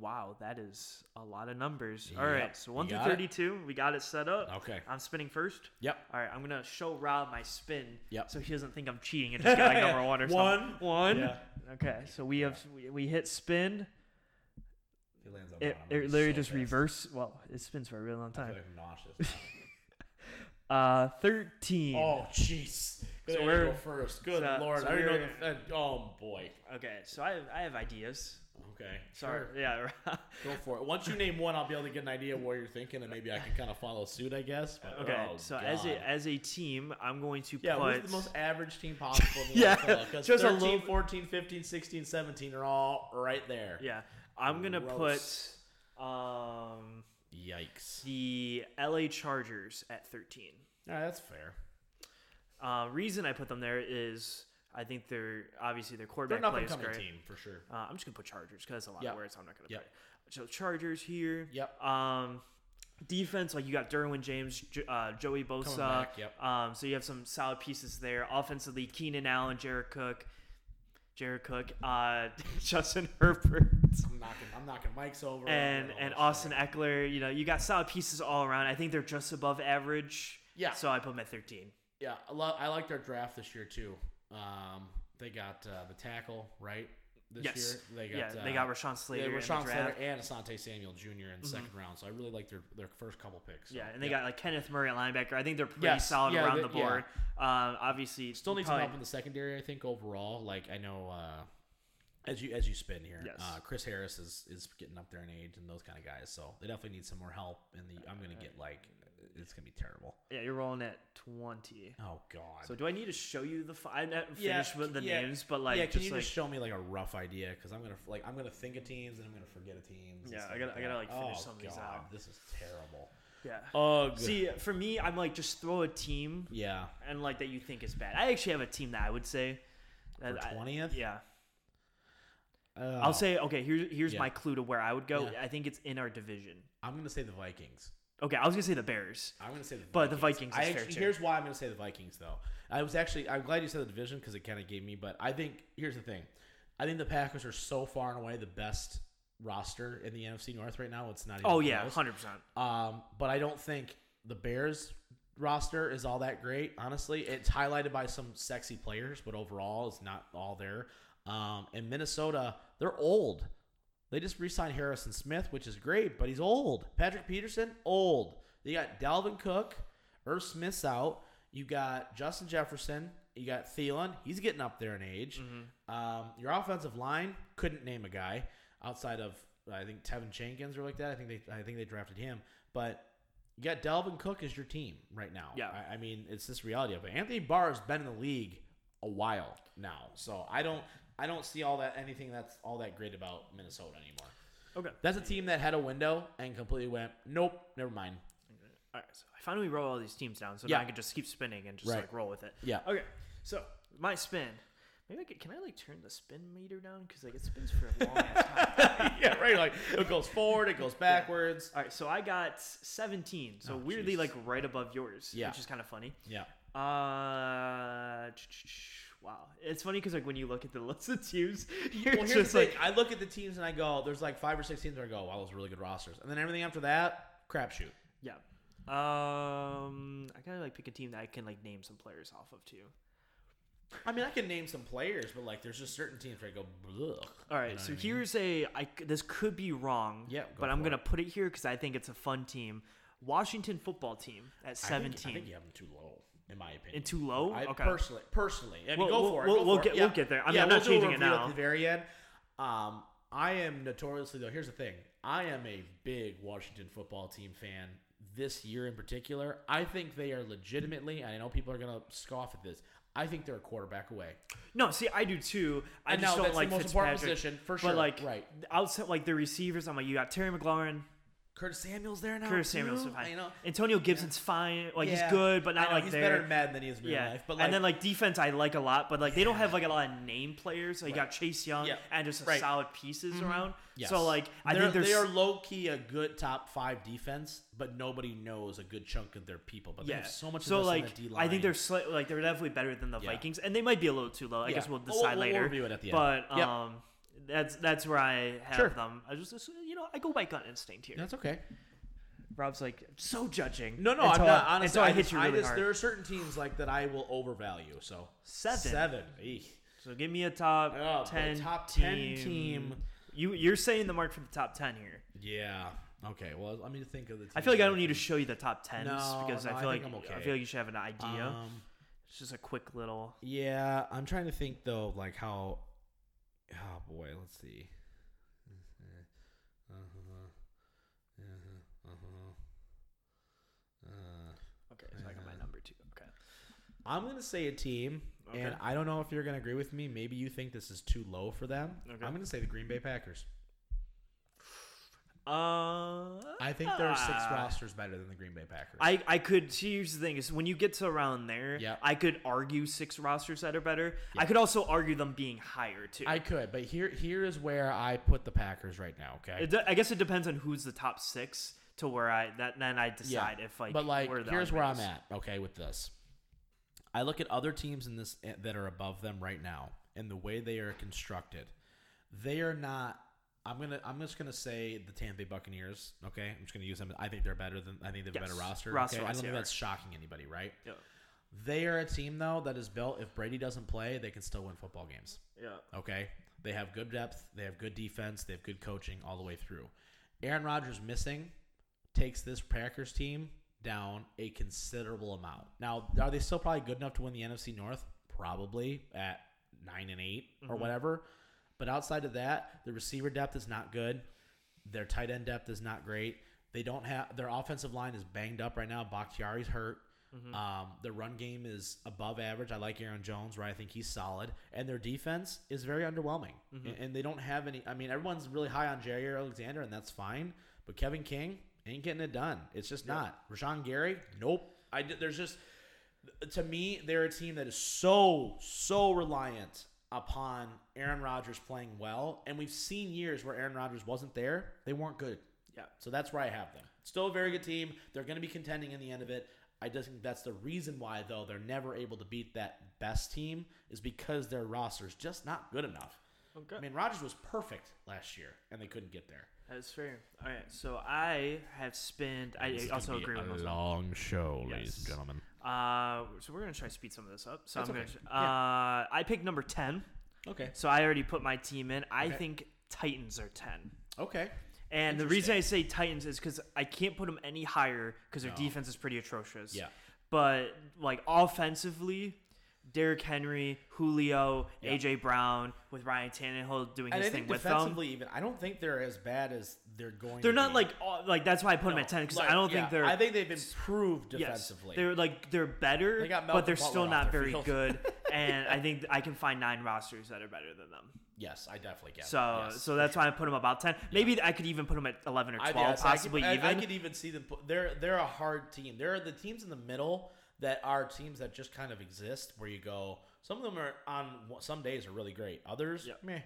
Wow, that is a lot of numbers. All right, Yep, so you 1 through got it. 32, we got it set up. Okay. I'm spinning first. Yep. All right, I'm gonna show Rob my spin. Yep. So he doesn't think I'm cheating and just get like number one or One. something. One. Yeah. Okay, so we have we, we hit spin. It lands on It, it literally so just fast. reverse. Well, it spins for a really long I feel time. like I'm nauseous. Uh, thirteen. oh jeez. So So we're- go first. Good so- lord. so I know the. Oh boy. Okay, so I have, I have ideas. Okay. Sorry. Sure. Yeah. Go for it. Once you name one, I'll be able to get an idea of what you're thinking, and maybe I can kind of follow suit, I guess. But, okay. oh, so as a as a team, I'm going to yeah, put who's the most average team possible in the Yeah, Because just a 13, little- 14, 15, 16, 17 are all right there. yeah. I'm gonna Gross. put um Yikes. the LA Chargers at 13. All right, that's fair. Uh, reason I put them there is I think they're obviously their quarterback They're an up play is great. team for sure. Uh, I'm just gonna put Chargers because that's a lot Yep. of words. I'm not gonna Yep. put. So Chargers here. Yep. Um, defense like you got Derwin James, uh, Joey Bosa. back, yep. Um, so you have some solid pieces there. Offensively, Keenan Allen, Jared Cook, Jared Cook, uh, Justin Herbert, I'm knocking, I'm knocking Mike's over. and and. Austin Ekeler. You know you got solid pieces all around. I think they're just above average. Yeah. So I put them at 13. Yeah, I, lo- I liked our draft this year too. Um, they got uh, the tackle right this Yes. year. They got, yeah, uh, they got Rashawn Slater yeah, Rashawn. Mm-hmm. Slater and Asante Samuel Jr. in the second round. So I really like their their first couple picks. so, Yeah, and they got like Kenneth Murray at linebacker. I think they're pretty Yes, solid yeah, around they- the board. Um, obviously, still need some help in the secondary. I think overall, like I know. Uh, as you as you spin here, Yes. uh, Chris Harris is, is getting up there in age and those kind of guys, so they definitely need some more help. And the I'm gonna get like it's gonna be terrible. Yeah, you're rolling at 20. Oh God. So do I need to show you the? Fi- I didn't Yeah, finish with the yeah, names, but like, yeah, can just you like, just show me like a rough idea? Because I'm gonna like I'm gonna think of teams and I'm gonna forget of teams. Yeah, I gotta- I gotta, like, finish oh, some of these God, out. This is terrible. yeah. Ugh. See, for me, I'm like just throw a team yeah. and like that you think is bad. I actually have a team that I would say. For twentieth, yeah, uh, I'll say okay. Here's here's Yeah. my clue to where I would go. Yeah. I think it's in our division. I'm gonna say the Vikings. Okay, I was gonna say the Bears. I'm gonna say the. Vikings. But the Vikings I actually, here's why I'm gonna say the Vikings though. I was actually I'm glad you said the division because it kind of gave me. But I think here's the thing. I think the Packers are so far and away the best roster in the NFC North right now. It's not. Even Oh yeah, hundred percent. Um, but I don't think the Bears roster is all that great. Honestly, it's highlighted by some sexy players, but overall, it's not all there. Um, and Minnesota, they're old. They just re-signed Harrison Smith, which is great, but he's old. Patrick Peterson, old. You got Dalvin Cook, Irv Smith's out. You got Justin Jefferson. You got Thielen. He's getting up there in age. Um, your offensive line couldn't name a guy outside of I think Tevin Jenkins or like that. I think they I think they drafted him, but you got Dalvin Cook as your team right now. Yeah. I, I mean it's this reality of it. Anthony Barr has been in the league a while now, so I don't I don't see all that anything that's all that great about Minnesota anymore. Okay. That's a team that had a window and completely went nope, never mind. All right, so I finally wrote all these teams down, so Yeah. now I can just keep spinning and just Right. like roll with it. Yeah. Okay, so my spin. Maybe I could, can I like turn the spin meter down because like it spins for a long ass time. yeah, right. Like it goes forward, it goes backwards. All right, so I got 17, so Oh, weirdly jeez. like right above yours, Yeah. which is kind of funny. Yeah. Uh, wow, it's funny because like when you look at the list of teams, you're Well, here's just the thing. like, I look at the teams and I go, there's like five or six teams where I go, wow, those are really good rosters. And then everything after that, crapshoot. yeah. Um, I gotta like pick a team that I can like name some players off of too. I mean, I can name some players, but like, there's just certain teams where I go, Blech. All right, You know so I mean? here's a I this could be wrong. Yeah, go but I'm for gonna put it here because I think it's a fun team. Washington football team at I think- 17. I think, you have them too low, in my opinion. And too low? I, Okay. Personally, personally, I mean, We'll- go we'll- for it. we'll- go we'll for get- it. we'll get there. I mean, yeah, I'm not changing it now. At the very end, um, I am notoriously though. Here's the thing: I am a big Washington football team fan. This year in particular, I think they are legitimately. And I know people are gonna scoff at this. I think they're a quarterback away. No, see, I do too. I And just now don't that's the like most important position, for sure. But like Right. outside, like the receivers, I'm like you got Terry McLaurin, Curtis Samuel's there now. Curtis too? Samuel's fine. You know, Antonio Gibson's fine. Like Yeah. he's good, but not like he's there. better in Madden than he is in real yeah, life. But like, and then like defense, I like a lot, but like they don't have like a lot of name players. So you got Chase Young Yeah. and just Right. Mm-hmm. solid pieces around. Yes. So like I They're- think there's they are low key a good top five defense, but nobody knows a good chunk of their people. But they yeah. have so much. So of this like on the D-line. I think they're sli- like they're definitely better than the Yeah. Vikings, and they might be a little too low. I Yeah. guess we'll decide we'll- we'll later. review it at the end. But um, that's that's where I have Sure. them. I just just, you know I go by gut instinct here. that's okay. Rob's like so judging. No, no, until I'm not. I, Honestly, until I, I hit just, you I really just hard. there are certain teams like that I will overvalue. So Seven. seven. Eek. So give me a top Oh, boy, ten. top team. 10 team. You you're saying the mark for the top ten here. Yeah. Okay. Well, let me think of the. I feel like I don't need to show you the top tens No, because no, I I feel think like I'm okay. I feel like you should have an idea. Um, it's just a quick little. yeah, I'm trying to think though, like how. Oh boy, let's see. Uh-huh. Uh-huh. Uh-huh. Uh, Okay, so I got my number two. Okay. I'm gonna say a team, and I don't know if you're gonna agree with me. Maybe you think this is too low for them. Okay. I'm gonna say the Green Bay Packers. Uh, I think there are six ah. rosters better than the Green Bay Packers. I, I could see here's the thing is when you get to around there, Yep. I could argue six rosters that are better. I could also argue them being higher too. I could, but here here is where I put the Packers right now. Okay. De- I guess it depends on who's the top six to where I that then I decide if like. but like where here's where I'm at. Okay, with this, I look at other teams in this eh, that are above them right now, and the way they are constructed, they are not. I'm gonna. I'm just gonna say the Tampa Bay Buccaneers. Okay, I'm just gonna use them. I think they're better than. I think they have a better Yes. roster. Roster okay? I don't think that's shocking anybody, right? Yeah. They are a team though that is built. If Brady doesn't play, they can still win football games. Yeah. Okay. They have good depth. They have good defense. They have good coaching all the way through. Aaron Rodgers missing takes this Packers team down a considerable amount. Now, are they still probably good enough to win the NFC North? Probably at nine and 8 or mm-hmm. whatever. But outside of that, the receiver depth is not good. Their tight end depth is not great. They don't have their offensive line is banged up right now. Bakhtiari's hurt. Um, their run game is above average. I like Aaron Jones, right? I think he's solid, and their defense is very underwhelming. And, and they don't have any. I mean, everyone's really high on Jaire Alexander, and that's fine. But Kevin King ain't getting it done. It's just not. Rashan Gary, nope. I there's just to me, they're a team that is so so reliant upon Aaron Rodgers playing well, and we've seen years where Aaron Rodgers wasn't there; they weren't good. Yeah. So that's where I have them. Still a very good team. They're going to be contending in the end of it. I just think that's the reason why, though, they're never able to beat that best team is because their roster's just not good enough. Okay. I mean, Rodgers was perfect last year, and they couldn't get there. That's fair. All right, so I have spent. I This also agree with a long show, Yes. ladies and gentlemen. Uh, so we're gonna try to speed some of this up. So That's I'm okay. gonna. Uh, I picked number ten. Okay. So I already put my team in. I Okay. think Titans are ten. Okay. And the reason I say Titans is because I can't put them any higher because their No. defense is pretty atrocious. Yeah. But like offensively, Derrick Henry, Julio, Yeah. AJ Brown, with Ryan Tannehill doing And his I thing with them. defensively, even I don't think they're as bad as they're going. They're to not be. like all- like that's why I put them at ten because like, I don't yeah, think they're. I think they've improved yes, defensively. they're like they're better, They got but they're Butler still not very field. good. and I think I can find nine rosters that are better than them. yes, I definitely can. So yes, so that's sure. why I put them about ten. Maybe I could even put them at eleven or I- twelve, yes, I could- possibly I, even. I could even see them. Put, they're they're a hard team. They're the teams in the middle that are teams that just kind of exist. Where you go, some of them are on some days are really great. Others, Yep. meh.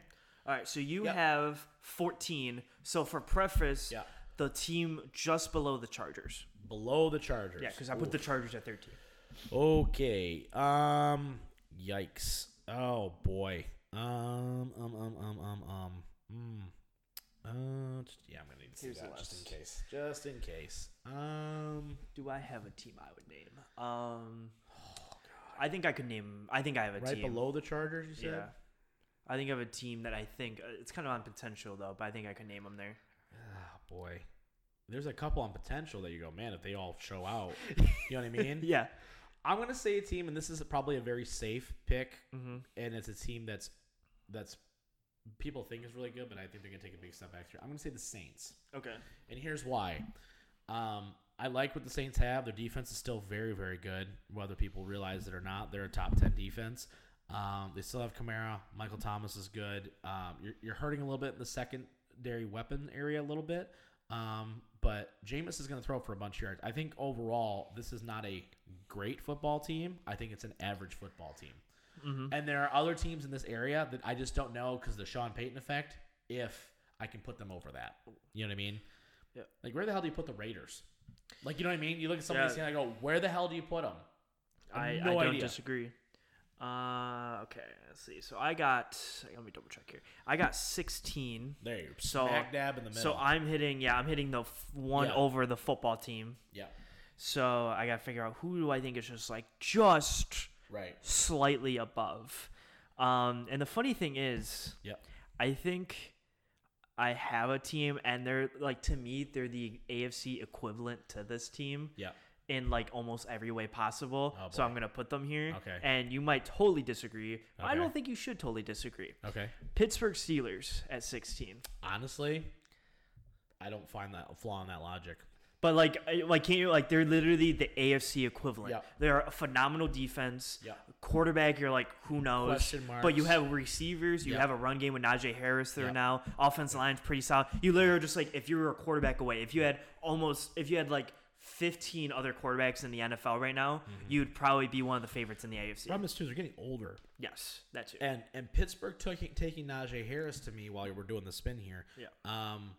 All right, so you Yep. have 14. So for preface, Yeah. the team just below the Chargers. Below the Chargers. Yeah, because I put the Chargers at 13. Okay. Um. Yikes. Oh boy. Um. Um. Um. Um. Um. Um. Mm. Uh. yeah, I'm gonna need to see Here's the that just in list. case. Just in case. Um. Do I have a team I would name? Um, I think I could name. I think I have a Right team. below the Chargers, you said. Yeah. I think I have a team that I think uh, it's kind of on potential though, but I think I could name them there. Ah, boy. There's a couple on potential that you go, man, if they all show out. You know what I mean? Yeah. I'm gonna say a team, and this is probably a very safe pick, Mm-hmm. and it's a team that's that's people think is really good, but I think they're gonna take a big step back here. I'm gonna say the Saints, Okay. and here's why. Um, I like what the Saints have. Their defense is still very, very good, whether people realize it or not. They're a top ten defense. Um, they still have Kamara. Michael Thomas is good. Um, you're, you're hurting a little bit in the secondary weapon area a little bit. Um, but Jameis is going to throw for a bunch of yards. I think overall, this is not a great football team. I think it's an average football team. Mm-hmm. And there are other teams in this area that I just don't know because the Sean Payton effect. If I can put them over that, you know what I mean? Yeah. Like where the hell do you put the Raiders? Like you know what I mean? You look at somebody Yeah. and I go, where the hell do you put them? I, I no don't idea. disagree. Uh, okay, let's see. So I got. Let me double check here. I got 16. There, you're So- smack dab in the middle. So I'm hitting. Yeah, I'm hitting the f- one Yeah. over the football team. yeah, So I gotta figure out who do I think is just like just right. slightly above. Um, and the funny thing is, Yep. I think I have a team, and they're like to me, they're the AFC equivalent to this team Yeah. in like almost every way possible. Oh, so. I'm gonna put them here. Okay. And you might totally disagree. but I don't think you should totally disagree. Okay. Pittsburgh Steelers at 16. Honestly, I don't find that flaw in that logic. But like, like, can't you like? They're literally the AFC equivalent. Yep. They're a phenomenal defense. Yeah. Quarterback, you're like, who knows? Question marks. But you have receivers. You Yep. have a run game with Najee Harris there now. Offensive line's pretty solid. You literally are just like, if you were a quarterback away, if you had almost, if you had like 15 other quarterbacks in the NFL right now, Mm-hmm. you'd probably be one of the favorites in the AFC. Problem is too, they're getting older. yes, that's it. And and Pittsburgh took, taking Najee Harris to me while we were doing the spin here. Yeah. Um,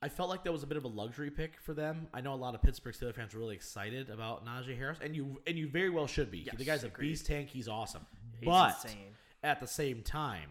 I felt like that was a bit of a luxury pick for them. I know a lot of Pittsburgh Steelers fans are really excited about Najee Harris, and you and you very well should be. Yes, the guy's a beast tank. He's awesome. He's but insane. at the same time,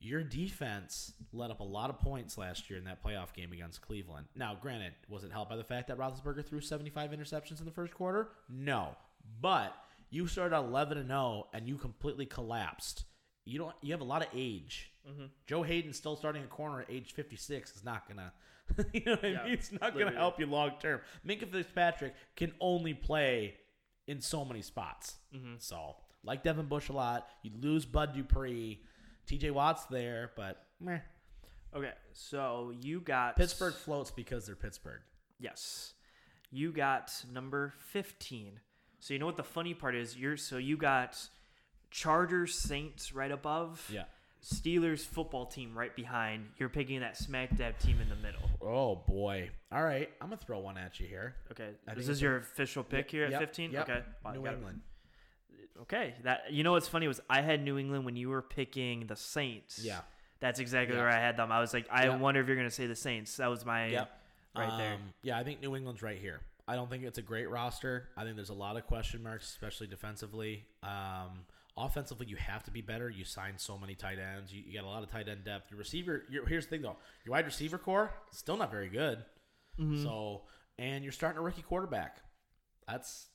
your defense let up a lot of points last year in that playoff game against Cleveland. Now, granted, was it helped by the fact that Roethlisberger threw 75 interceptions in the first quarter? No, but you started 11 and 0, and you completely collapsed. You don't. You have a lot of age. Mm-hmm. Joe Haden still starting a corner at age 56 is not gonna. you know what I mean? It's not gonna help you long term. Minkah Fitzpatrick can only play in so many spots. Mm-hmm. So, like Devin Bush a lot. You lose Bud Dupree. TJ Watt's there, but meh. Okay, so you got Pittsburgh floats because they're Pittsburgh. Yes. You got number 15. So you know what the funny part is? You're so you got Chargers Saints right above. Yeah. Steelers football team right behind. You're picking that smack dab team in the middle. Oh boy. All right, I'm gonna throw one at you here. Okay. I think Is your official pick here at Yep, 15? yep. Okay. Wow, New it. England. Okay. That you know what's funny was I had New England when you were picking the Saints. Yeah. That's exactly where I had them. I was like, I wonder if you're gonna say the Saints. That was my Yep. right there. Um, Yeah, I think New England's right here. I don't think it's a great roster. I think there's a lot of question marks, especially defensively. Um, offensively, you have to be better. You signed so many tight ends. You, you got a lot of tight end depth. Your receiver. Your, here's the thing though. Your wide receiver core still not very good. Mm-hmm. So, and you're starting a rookie quarterback. That's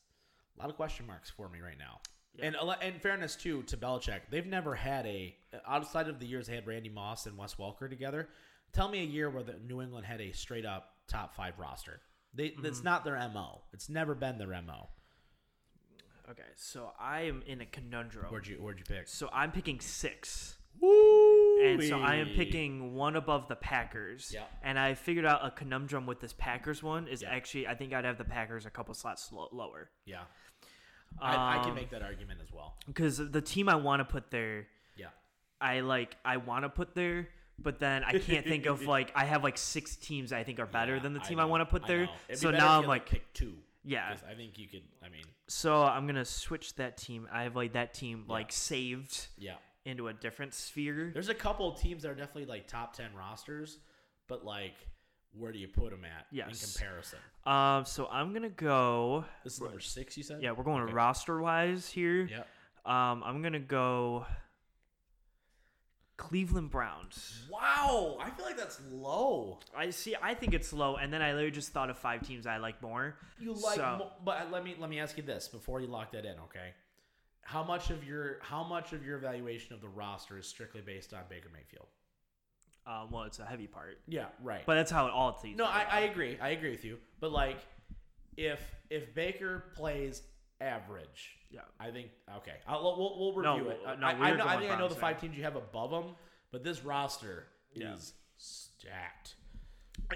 a lot of question marks for me right now. And a in fairness too to Belichick, they've never had a outside of the years they had Randy Moss and Wes Welker together. Tell me a year where the New England had a straight up top five roster. They Mm-hmm. it's not their mo. It's never been their mo. Okay. So I am in a conundrum. Where'd you Where'd you pick? So I'm picking six. Woo! And so I am picking one above the Packers. Yeah. And I figured out a conundrum with this Packers one is Yeah. actually I think I'd have the Packers a couple slots lo- lower Yeah, I, I can Um, make that argument as well. because the team I want to put there, Yeah, I like I want to put there, but then I can't think of like I have like six teams I think are better Yeah, than the team I, know, want to put there. Be So now I'm like, pick two. Yeah. 'Cause I think you could. I mean, So I'm gonna switch that team. I have like that team like saved yeah. into a different sphere. There's a couple of teams that are definitely like top ten rosters, but like, where do you put them at Yes. in comparison? Um, so I'm gonna go. This is number six. You said. Yeah, we're going roster wise here. Yep. Um, I'm gonna go Cleveland Browns. Wow, I feel like that's low. I see. I think it's low, and then I literally just thought of five teams I like more. You like, So- mo- but let me let me ask you this before you lock that in, okay? How much of your how much of your evaluation of the roster is strictly based on Baker Mayfield? Um, well, it's a heavy part, Yeah, right. but that's how it all teams. no. I, I agree. I agree with you. But like, if if Baker plays average, yeah. I think okay. I'll, we'll, we'll No, review it. no, I, I, know, I think I know the five teams you have above them, but this roster Yeah. is stacked.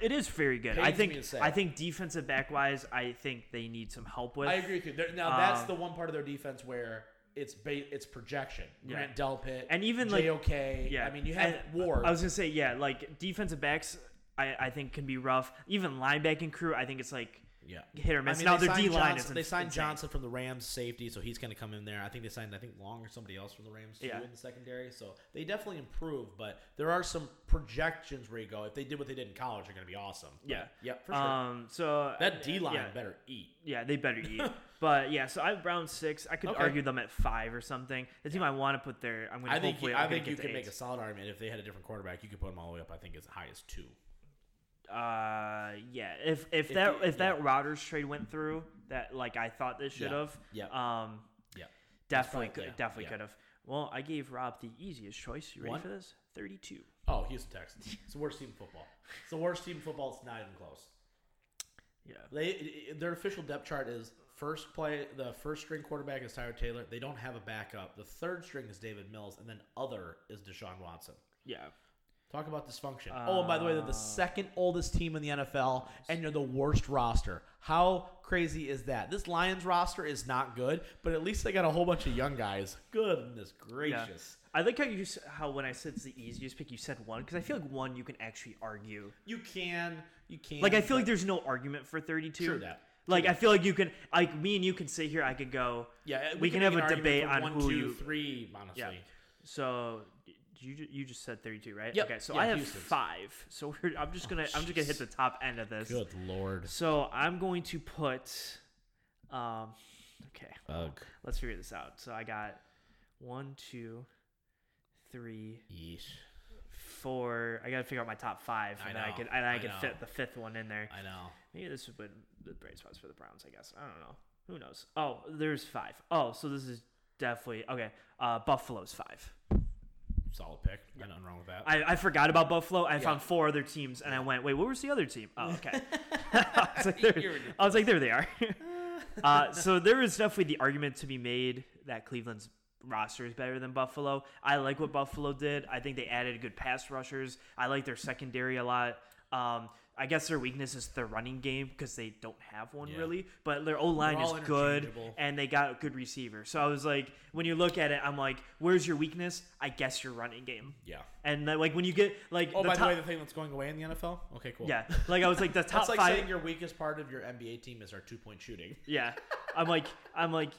It is very good. Pains I think. I think defensive back wise, I think they need some help with. I agree with you. There- Now that's Um, the one part of their defense where it's ba- it's projection. Yeah. Grant Delpit And even, like- JOK. Yeah, I mean you have And Ward. I was gonna say, yeah, like defensive backs, I, I think can be rough. Even linebacking crew, I think it's like yeah. hit or I miss. mean, now they their D line is they signed insane. Johnson from the Rams safety, so he's going to come in there. I think they signed I think Long or somebody else from the Rams too Yeah. in the secondary. So they definitely improved, but there are some projections where you go if they did what they did in college, they're going to be awesome. But, Yeah. yeah, for sure. Um, so that D line yeah, better eat. yeah, they better eat. but yeah, so I have Brown six. I could Okay. argue them at five or something. The team I want to put there, I'm gonna I think hopefully you, I'm I gonna think get you to could make a solid argument if they had a different quarterback. You could put them all the way up. I think as high as two. Uh, yeah. If if, If that if that yeah. Rodgers trade went through, that like I thought this should Yeah. have. Yeah. Um, Yeah. definitely probably- could yeah, definitely could have. Well, I gave Rob the easiest choice. You ready One? for this? Thirty-two. Oh, Houston Texans. It's the worst team in football. It's the worst team in football. It's not even close. Yeah. They their official depth chart is first play the first string quarterback is Tyrod Taylor. They don't have a backup. The third string is Davis Mills, and then other is Deshaun Watson. Yeah. Talk about dysfunction. oh, and by the way, they're the Uh, second oldest team in the NFL, and you're the worst roster. How crazy is that? This Lions roster is not good, but at least they got a whole bunch of young guys. Goodness Yeah. gracious. I like how you how when I said it's the easiest pick, you said one because I feel like one you can actually argue. You can, you can. Like I feel like there's no argument for 32. True that. Like I feel like you can like me and you can sit here. I could go. yeah, we can make have a debate on one, who two, you- three. Honestly, Yeah. So you ju- you just said 32, right? Yep. Okay. So Yeah, I have Houston's. five. So we're, I'm just gonna I'm just gonna hit the top end of this. good lord. So I'm going to put. Um. Okay. Ugh. Let's figure this out. So I got one, two, three, Yeesh. four. I gotta figure out my top five, I and then I could and I, I could know. fit the fifth one in there. I know. Maybe this would the bright spots for the Browns. I guess I don't know. Who knows? Oh, there's five. Oh, so this is definitely okay. Uh, Buffalo's five. Solid pick. Got nothing wrong with that. I, I forgot about Buffalo. I Yeah. found four other teams, and I went, wait, what was the other team? Oh, okay. I was like, there, You're I was like, there they are. uh, so there is definitely the argument to be made that Cleveland's roster is better than Buffalo. I like what Buffalo did. I think they added good pass rushers. I like their secondary a lot. Um, I guess their weakness is their running game because they don't have one Yeah. really. But their O line is good, and they got a good receiver. So I was like, when you look at it, I'm like, where's your weakness? I guess your running game. yeah. And then, like when you get like Oh, the by top, the way, the thing that's going away in the NFL. Okay, cool. yeah, like I was like the top That's like five. saying your weakest part of your NBA team is our two point shooting. yeah, I'm like I'm like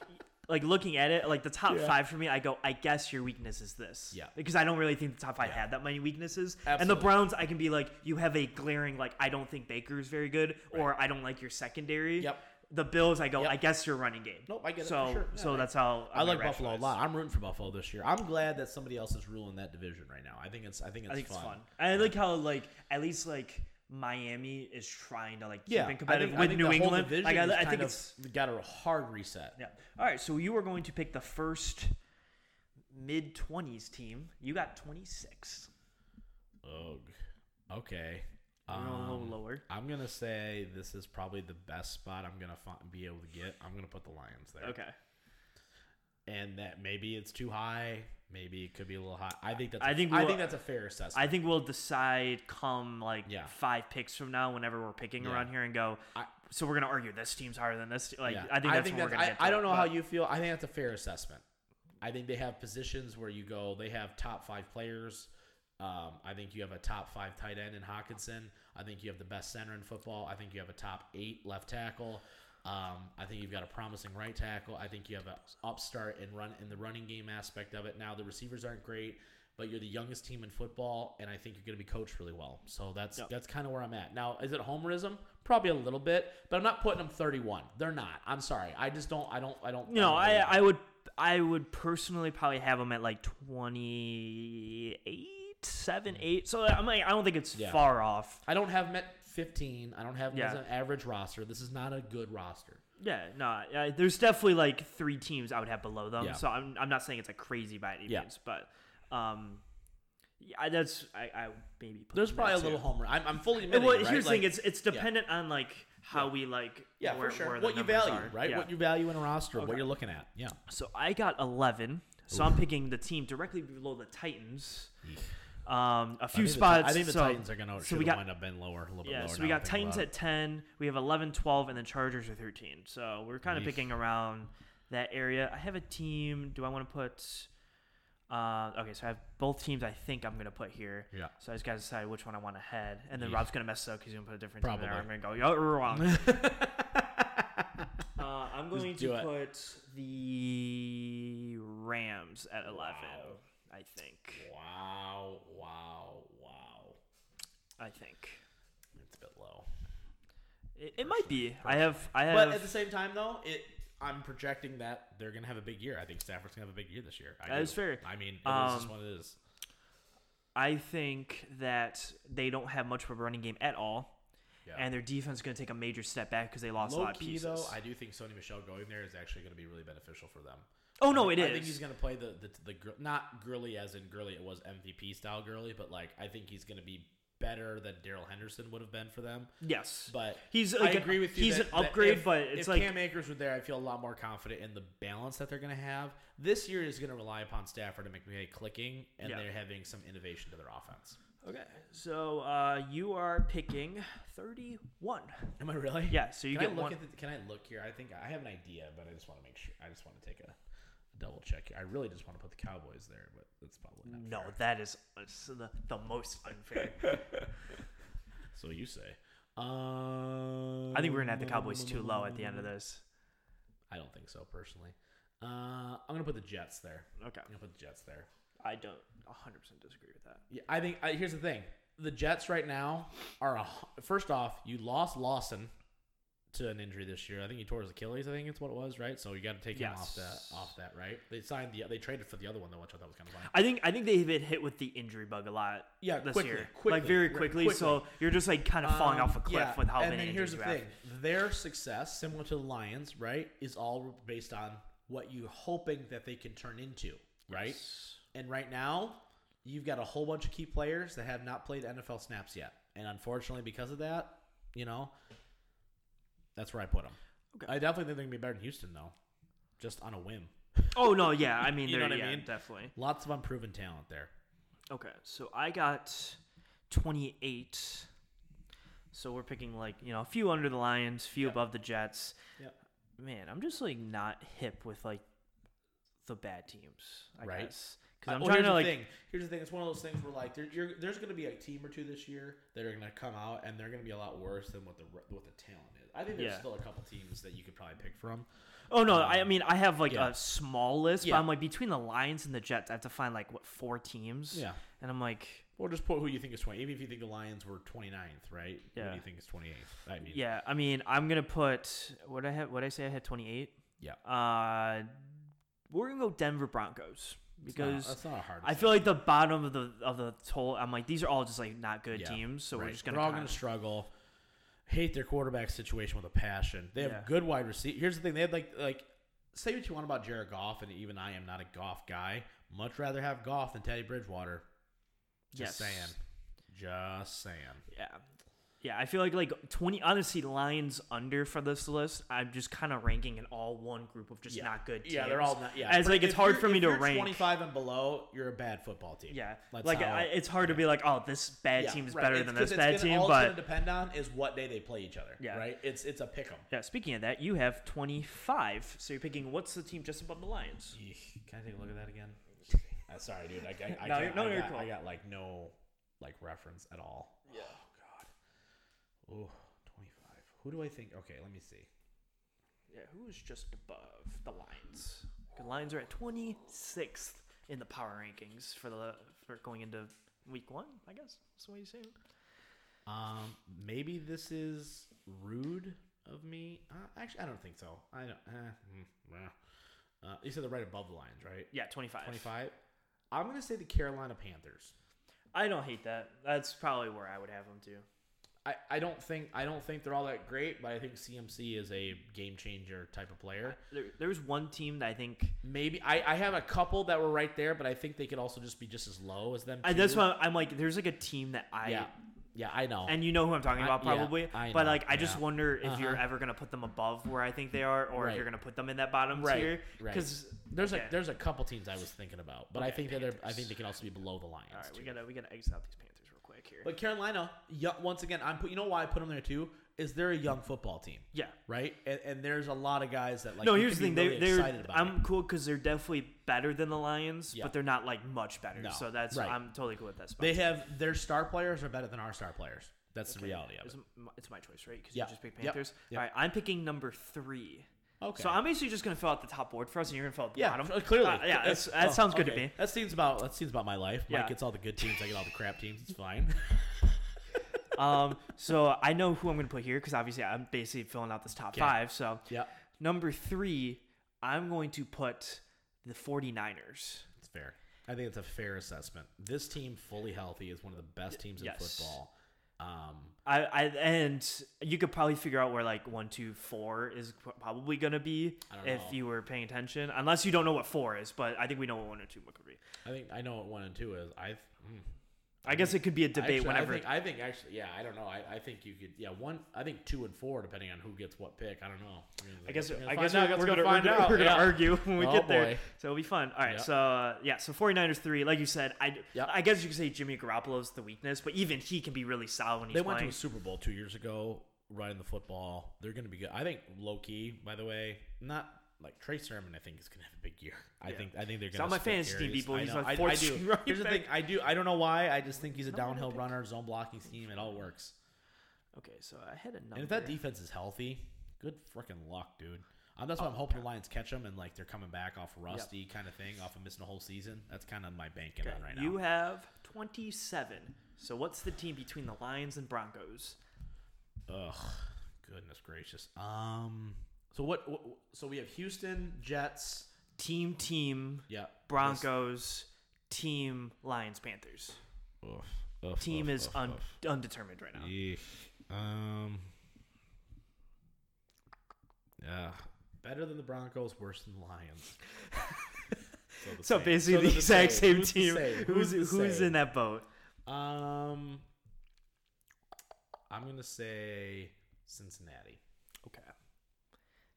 like looking at it like the top Yeah. five for me. I go, I guess your weakness is this. Yeah. because I don't really think the top five Yeah. had that many weaknesses. And the Browns, I can be like, you have a glaring like I don't think Baker is very good, or I don't like your secondary. Yep. The Bills, I go, Yep. I guess your running game. Nope, I get it So for sure. Yeah, so I- that's how I I'm like gonna Buffalo a lot. I'm rooting for Buffalo this year. I'm glad that somebody else is ruling that division right now. I think it's I think it's I think fun. it's fun. And I like how like at least like Miami is trying to like keep Yeah, it competitive think, with New England. Like I, I think it's got a hard reset. yeah. All right, so you are going to pick the first mid twenties team. You got twenty six. Ugh. Okay. We're a Um, little lower. I'm gonna say this is probably the best spot I'm gonna fi- be able to get. I'm gonna put the Lions there. Okay. And that maybe it's too high. Maybe it could be a little high. I think that's. I a- think I we'll- think that's a fair assessment. I think we'll decide come like Yeah. five picks from now, whenever we're picking Yeah. around here, and go. I- so we're gonna argue this team's higher than this. te-" Like Yeah. I think that's what we're gonna I, get. I don't know how you feel. I think that's a fair assessment. I think they have positions where you go. They have top five players. Um, I think you have a top five tight end in Hockenson. I think you have the best center in football. I think you have a top eight left tackle. Um, I think you've got a promising right tackle. I think you have an upstart in run in the running game aspect of it. Now the receivers aren't great, but you're the youngest team in football, and I think you're going to be coached really well. So that's Yep. that's kind of where I'm at. Now, is it homerism? Probably a little bit, but I'm not putting them 31. They're not. I'm sorry. I just don't. I don't. I don't. No, don't I I would I would personally probably have them at like twenty eight, seven, eight. So I'm like I don't think it's Yeah. far off. I don't have them at 15. I don't have them as an average roster. This is not a good roster. Yeah, no, uh, there's definitely like three teams I would have below them. Yeah. So I'm, I'm not saying it's a crazy by any Yeah. means, but um, yeah, that's I, I maybe put There's probably a there, little homer. I'm, I'm fully admitting. well, right? here's the Like- thing: it's it's dependent on like how Yeah. we like yeah, where, for sure. What you value, are. right? Yeah. What you value in a roster, Okay. what you're looking at. Yeah. So I got 11. So I'm picking the team directly below the Titans. Um, a few I think the spots. I think the so, Titans are going to so we got wind up being lower, a little bit yeah. lower. So we got I'm Titans at 10. We have 11, 12, and then Chargers are 13. So we're kind of Yeesh. picking around that area. I have a team. Do I want to put? Uh, okay, so I have both teams. I think I'm gonna put here. Yeah. So I just gotta decide which one I want ahead, and then Yeesh. Rob's gonna mess it up because he's gonna put a different team there. I'm gonna go, yo, you're wrong. Uh, I'm going to it. put the Rams at 11. Wow. I think. Wow, wow, wow. I think It's a bit low. it, it might be. I have. I have. But at the same time, though, it I'm projecting that they're going to have a big year. I think Stafford's going to have a big year this year. I That do. is fair. I mean, it is just Um, what it is. I think that they don't have much of a running game at all, Yeah. and their defense is going to take a major step back because they lost a Low lot of pieces. though, I do think Sony Michel going there is actually going to be really beneficial for them. Oh no, I it think- is. I think he's going to play the the, the not Gurley as in Gurley. It was MVP style Gurley, but like I think he's going to be better than Darrell Henderson would have been for them. yes, But he's I like an- agree with you. He's that- an upgrade, if- but it's if like Cam Akers were there, I feel a lot more confident in the balance that they're going to have. This year is going to rely upon Stafford and McVay clicking, and Yeah. they're having some innovation to their offense. Okay, so uh, you are picking 31. Am I really? Yeah, so you can get I look one. at the, Can I look here? I think I have an idea, but I just want to make sure. I just want to take a double check. I really just want to put the Cowboys there, but that's probably not No, fair. that is the, the most unfair. So you say. Um, I think we're gonna have the Cowboys too low at the end of this. I don't think so personally. Uh, I'm gonna put the Jets there. Okay, I'm gonna put the Jets there. I don't 100 percent disagree with that. Yeah, I think I, here's the thing: the Jets right now are a, first off. You lost Lawson to an injury this year. I think he tore his Achilles. I think it's what it was, right? So you got to take him off that off that, right? They signed the they traded for the other one though, which I thought was kind of funny. I think I think they've been hit with the injury bug a lot. Yeah, this quickly, year, quickly, like very quickly, quickly. So you're just like kind of falling off a Um, cliff yeah, with how and many then here's the thing: have. their success, similar to the Lions, right, is all based on what you're hoping that they can turn into, right? And right now, you've got a whole bunch of key players that have not played NFL snaps yet, and unfortunately, because of that, you know, that's where I put them. Okay. I definitely think they're gonna be better than Houston, though, just on a whim. Oh no, yeah, I mean, You know what I mean? definitely. Lots of unproven talent there. Okay, so I got 28. So we're picking like you know a few under the Lions, few Yep. above the Jets. Yep. Man, I'm just like not hip with like the bad teams. I Right. guess because Uh, I'm well, trying to the like thing. Here's the thing. It's one of those things where like there, you're, there's going to be a team or two this year that are going to come out and they're going to be a lot worse than what the what the talent is. I think there's Yeah. still a couple teams that you could probably pick from. Oh no, I, I mean I have like yeah. a small list, Yeah. but I'm like between the Lions and the Jets, I have to find like what four teams. Yeah. And I'm like, Or just put who you think is 20. Even if you think the Lions were 29th, right? Who Yeah. do you think is 28th? I mean, yeah, I mean I'm gonna put what I had. What I say I had 28. Yeah. Uh, we're gonna go Denver Broncos It's not- because that's not a hard. I feel like the bottom of the of the total. I'm like these are all just like not good Yeah, teams, so we're just gonna. They're all going to struggle. Hate their quarterback situation with a passion. They have Yeah. good wide receiver. Here's the thing: they had like like say what you want about Jared Goff, and even I am not a Goff guy. Much rather have Goff than Teddy Bridgewater. Just Yes. saying. Just saying. Yeah. Yeah, I feel like like twenty. Honestly, Lions under for this list. I'm just kind of ranking in all one group of just Yeah. not good. Teams. Yeah, they're all not. Yeah, As But like it's hard you're- for me if to you're rank. 25 and below, you're a bad football team. Yeah, That's like how- I, it's hard to be like, oh, this bad Yeah, team's right. better It's than 'cause this it's bad gonna- team. All But it's going to depend on is what day they play each other. Yeah. right. It's it's a pick 'em. yeah, speaking of that, you have 25. So you're picking what's the team just above the Lions? Eesh, Can I take a look at that again? Uh, sorry, dude. I, I, I, No, can't- you're- no, I you're got, cool. I got like no like reference at all. Yeah. Oh Oh, 25. Who do I think? Okay, let me see. Yeah, who's just above the Lions? The Lions are at 26th in the power rankings for the for going into week one. I guess that's what you say. Um, maybe this is rude of me. Uh, actually, I don't think so. I don't. Uh, mm, uh. You said they're right above the lines, right? Yeah, 25. 25. I'm gonna say the Carolina Panthers. I don't hate that. That's probably where I would have them too. I, I don't think I don't think they're all that great, but I think CMC is a game changer type of player. There, there's one team that I think Maybe I, I have a couple that were right there, but I think they could also just be just as low as them. I, that's why I'm like, there's like a team that I yeah, yeah, I know. and you know who I'm talking about probably. I but know, like, I just yeah. wonder if you're Uh-huh. ever gonna put them above where I think they are, or Right. if you're gonna put them in that bottom Right, tier. right. Because there's okay. a there's a couple teams I was thinking about, but I Okay, think that they're I think they can also be below the Lions. all right, we too. gotta we gotta exit out these Panthers quick here. But Carolina, once again, I'm put. You know why I put them there too? Is they're a young football team, yeah. right? And, and there's a lot of guys that like. no, here's the thing. be they, they're. I'm it. cool because they're definitely better than the Lions, Yeah. but they're not like much better. No, So that's right. I'm totally cool with that. Spot. They have their star players are better than our star players. That's the reality of It's, it. it's my choice, right? Because Yeah. you just picked Yep. Panthers. Yep. All right, I'm picking number three. Okay. So I'm basically just gonna fill out the top board for us, and you're gonna fill out the yeah, bottom. uh, clearly. Uh, yeah, That's- that oh, sounds good to me. That seems about that seems about my life. Yeah. Mike gets all the good teams. I get all the crap teams. It's fine. um, so I know who I'm gonna put here because obviously I'm basically filling out this top Okay. five. So yeah, number three, I'm going to put the 49ers. it's fair. I think it's a fair assessment. This team, fully healthy, is one of the best teams in Yes. football. Um, I, I and you could probably figure out where like one, two, four is probably gonna be if know. you were paying attention. Unless you don't know what four is, but I think we know what one and two could be. I think I know what one and two is. I, I guess it could be a debate Actually, whenever. I think, I think actually, yeah, I don't know. I, I think you could, yeah, one. I think two and four, depending on who gets what pick. I don't know. I guess I guess we're, We're gonna, we're find gonna, out, we're gonna yeah. argue when we Oh, get there. boy. So it'll be fun. All right, Yep. so uh, yeah, so 49ers three, like you said, I Yep. I guess you could say Jimmy Garoppolo's the weakness, but even he can be really solid when he's They went to a Super Bowl two years ago, running the football. They're going to be good. I think low key, by the way, not like Trey Sermon. I think is going to have a big year. I Yeah. think. I think they're going on my fantasy team, people. He's my I, I do. running Here's the thing. I do. I don't know why. I just think he's a downhill runner, zone blocking scheme. It all works. Okay, so I had a number. And if that defense is healthy, good freaking luck, dude. Um, that's why Oh, I'm hoping the Lions catch them and like they're coming back off rusty kind of thing, off of missing a whole season. That's kind of my banking Okay, on right now. You have 27. So what's the team between the Lions and Broncos? Ugh, goodness gracious. Um, so what, what? So we have Houston Jets. Team, team, Yeah. Broncos, team, Lions, Panthers. Oof, oof, Team oof, is oof, un- oof. undetermined right now. Yeesh. Um. Yeah. Better than the Broncos, worse than the Lions. so the So basically they're the exact same Who's team. say? Who's to who's in that boat? Um, I'm gonna say Cincinnati.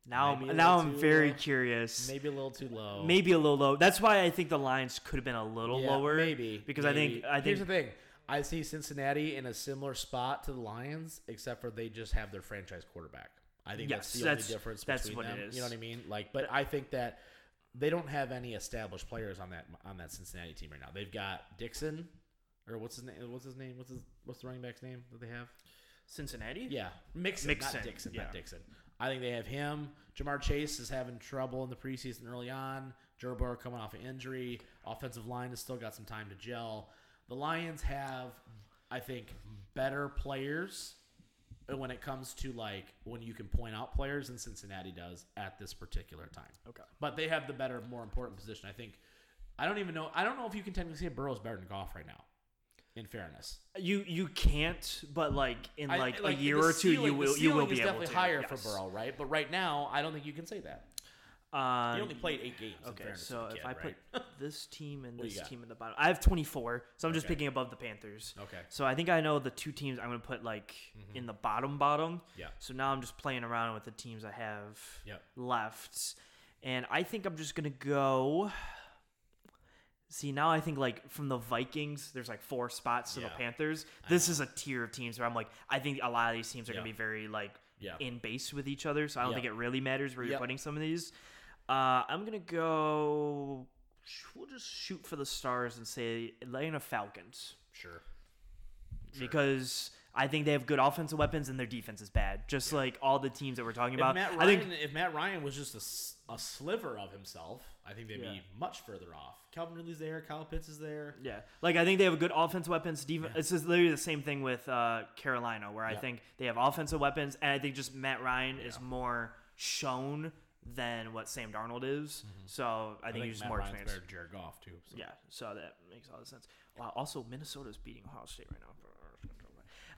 Now Maybe I'm now I'm very low. curious. Maybe a little too low. Maybe a little low. That's why I think the Lions could have been a little Yeah, lower. Maybe because I think- I think here's the thing. I see Cincinnati in a similar spot to the Lions, except for they just have their franchise quarterback. I think that's the that's- only difference that's between what them. is. You know what I mean? Like, but I think that they don't have any established players on that on that Cincinnati team right now. They've got Dixon, or what's his name? What's his name? What's his what's the running back's name that they have? Cincinnati. Yeah, Mixon, Mixon, not Dixon, yeah. not Dixon. I think they have him. Ja'Marr Chase is having trouble in the preseason early on. Joe Burrow coming off an injury. Offensive line has still got some time to gel. The Lions have, I think, better players when it comes to like when you can point out players than Cincinnati does at this particular time. Okay. But they have the better, more important position. I think. I don't even know. I don't know if you can technically say Burrow's better than Goff right now. In fairness, You you can't, but like in I- like, a year the or two, ceiling- you the will you will ceiling be is able definitely to. higher yes. for Burrow, right? But right now, I don't think you can say that. Um, He only played eight games. in Okay, fairness to so the if kid, I right? put this team and you this got? team in the bottom, I have 24, so I'm just Okay. picking above the Panthers. okay, So I think I know the two teams I'm going to put like Mm-hmm. in the bottom bottom. yeah, So now I'm just playing around with the teams I have Yep. left, and I think I'm just going to go. See now, I think like from the Vikings, there's like four spots to the Panthers. This is a tier of teams where I'm like, I think a lot of these teams are Yeah. gonna be very like yeah. in base with each other. So I don't Yeah. think it really matters where you're putting some of these. Uh, I'm gonna go. We'll just shoot for the stars and say Atlanta Falcons Sure. because I think they have good offensive weapons and their defense is bad, just like all the teams that we're talking If about. Matt, I think if Matt Ryan was just a, a sliver of himself, I think they'd Yeah. be much further off. Calvin Ridley's there. Kyle Pitts is there. yeah, like I think they have a good offensive weapons. Defense. Yeah. It's just literally the same thing with uh, Carolina, where I Yeah. think they have offensive weapons, and I think just Matt Ryan is more shown than what Sam Darnold is. So I think, he's more Ryan's experienced. better Jared Goff too. So. Yeah, so that makes all the sense. Wow. Also, Minnesota's beating Ohio State right now.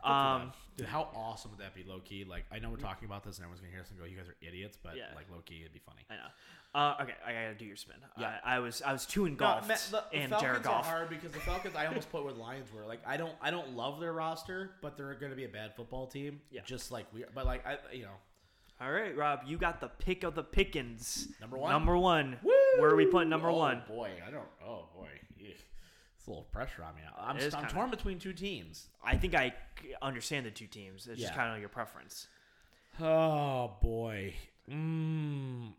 Um. Dude, how awesome would that be, low key? Like, I know we're talking about this, and everyone's gonna hear us and go, "You guys are idiots," but Yeah. like, low key, it'd be funny. I know. Uh, okay, I gotta do your spin. Yeah. I, I was I was too No, engulfed Matt, the, the in Falcons Jared Goff. are hard because the Falcons. I almost put where the Lions were. Like, I don't, I don't love their roster, but they're going to be a bad football team. Yeah. Just like we, are. but like I, you know, All right, Rob, you got the pick of the pickings. Number one? Number one. Where are we putting number oh, one? boy, I don't. Oh boy, it's a little pressure on me. I'm, It is I'm kinda- torn between two teams. I think I understand the two teams. It's just kind of your preference. Oh boy. Mm.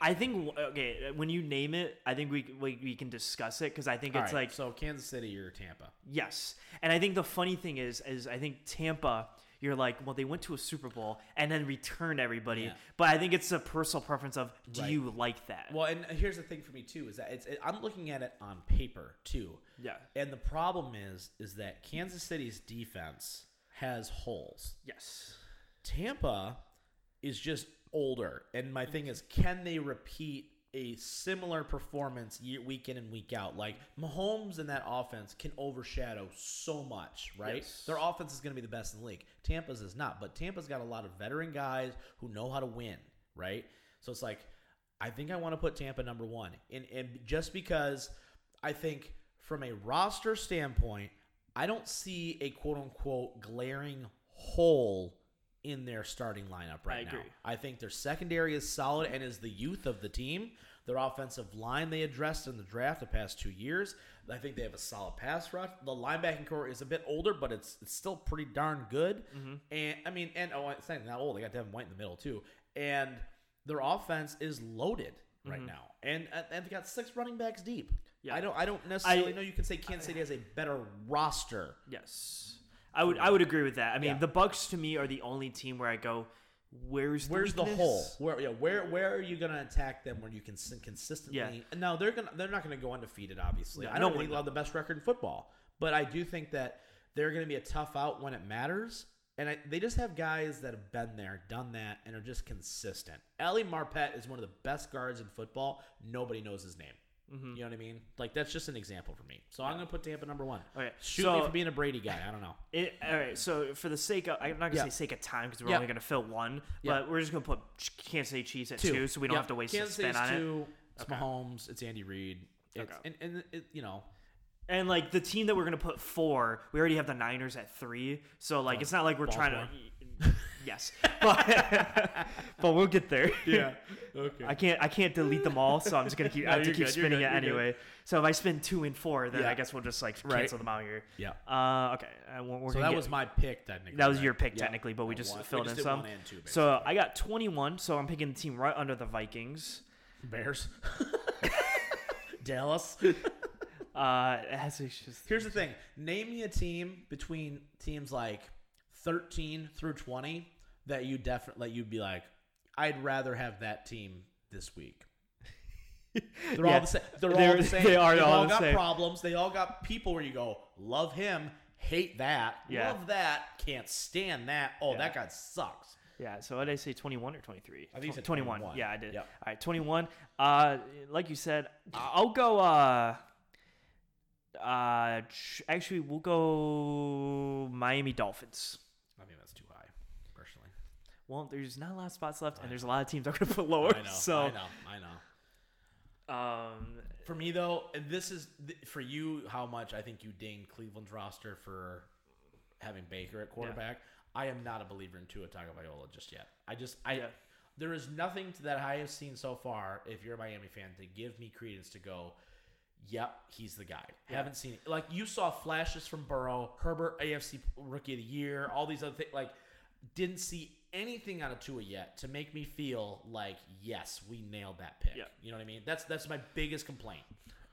I think okay when you name it, I think we we, we can discuss it because I think All it's right, like so Kansas City or Tampa. Yes, and I think the funny thing is, is I think Tampa. You're like, well, they went to a Super Bowl and then returned everybody, Yeah. but I think it's a personal preference of, do Right. you like that? Well, and here's the thing for me too is that it's it, I'm looking at it on paper too, yeah. and the problem is is that Kansas City's defense has holes. Yes. Tampa is just older, and my thing is, can they repeat a similar performance year, week in and week out? Like Mahomes and that offense can overshadow so much, right? Yes. Their offense is going to be the best in the league. Tampa's is not, but Tampa's got a lot of veteran guys who know how to win, right? So it's like, I think I want to put Tampa number one, and and just because I think from a roster standpoint, I don't see a quote unquote glaring hole in their starting lineup right now. agree. I think their secondary is solid and is the youth of the team. Their offensive line they addressed in the draft the past two years. I think they have a solid pass rush. The linebacking core is a bit older, but it's it's still pretty darn good. Mm-hmm. And I mean, and oh, it's not old. They got Devin White in the middle too, and their offense is loaded right mm-hmm. now. And and they got six running backs deep. Yeah. I don't I don't necessarily I- know you can say Kansas City has a better roster. Yes, I would I would agree with that. I mean, Yeah. the Bucks to me are the only team where I go, where's the Where's the weakness? hole? Where yeah, where where are you gonna attack them when you can s- consistently? Yeah. No, they're gonna they're not gonna go undefeated. Obviously, I no don't one think they'll have the best record in football, but I do think that they're gonna be a tough out when it matters. And I, they just have guys that have been there, done that, and are just consistent. Ali Marpet is one of the best guards in football. Nobody knows his name. Mm-hmm. You know what I mean? Like that's just an example for me. So I'm gonna put Tampa number one. Okay, Shoot so- me for being a Brady guy. I don't know. It, all right, so for the sake of, I'm not gonna Yeah. say sake of time because we're Yeah. only gonna fill one, Yeah. but we're just gonna put Kansas City Chiefs at two, so we don't have to waste Kansas a spin on it. two. It's Okay. Mahomes. It's Andy Reid. It's, Okay. and, and it, you know, And like the team that we're gonna put four, we already have the Niners at three, so like it's not like we're trying to. Yes, but, but we'll get there. Yeah. Okay. I can't I can't delete them all, so I'm just gonna keep I have to keep good, spinning good, it you're good. anyway. So if I spin two and four, then Yeah. I guess we'll just like Right. cancel them out here. yeah. Uh, okay, uh, we're, we're So that get- was my pick technically. that was your pick Yeah. technically, but we just one- filled just in some. two, so I got 21, so I'm picking the team right under the Vikings. Bears. Dallas. Uh, it just Here's the thing. Name me a team between teams like 13 through 20 that you definitely you'd be like, I'd rather have that team this week. They're Yeah. all the same. They're, all They're- the same. they are They've all all got same. problems. They all got people where you go, love him, hate that, Yeah. love that, can't stand that. Oh, Yeah. that guy sucks. Yeah, so what did I say, 21 or 23? I think you 21. 21. Yeah, I did. Yep. All right, 21. Uh, like you said, I'll go. Uh, uh, actually, we'll go Miami Dolphins. I think that's too high, personally. Well, there's not a lot of spots left, and there's a lot of teams I'm gonna put lower. I know. So, I know. I know. um, For me though, and this is th- for you how much I think you dinged Cleveland's roster for having Baker at quarterback. I am not a believer in Tua Tagovailoa just yet. I just I Yeah. there is nothing to that I have seen so far. If you're a Miami fan, to give me credence to go. Yep, he's the guy. Haven't seen it. Like you saw flashes from Burrow, Herbert, AFC Rookie of the Year, all these other things. Like didn't see anything out of Tua yet to make me feel like yes, we nailed that pick. Yeah. You know what I mean? That's that's my biggest complaint.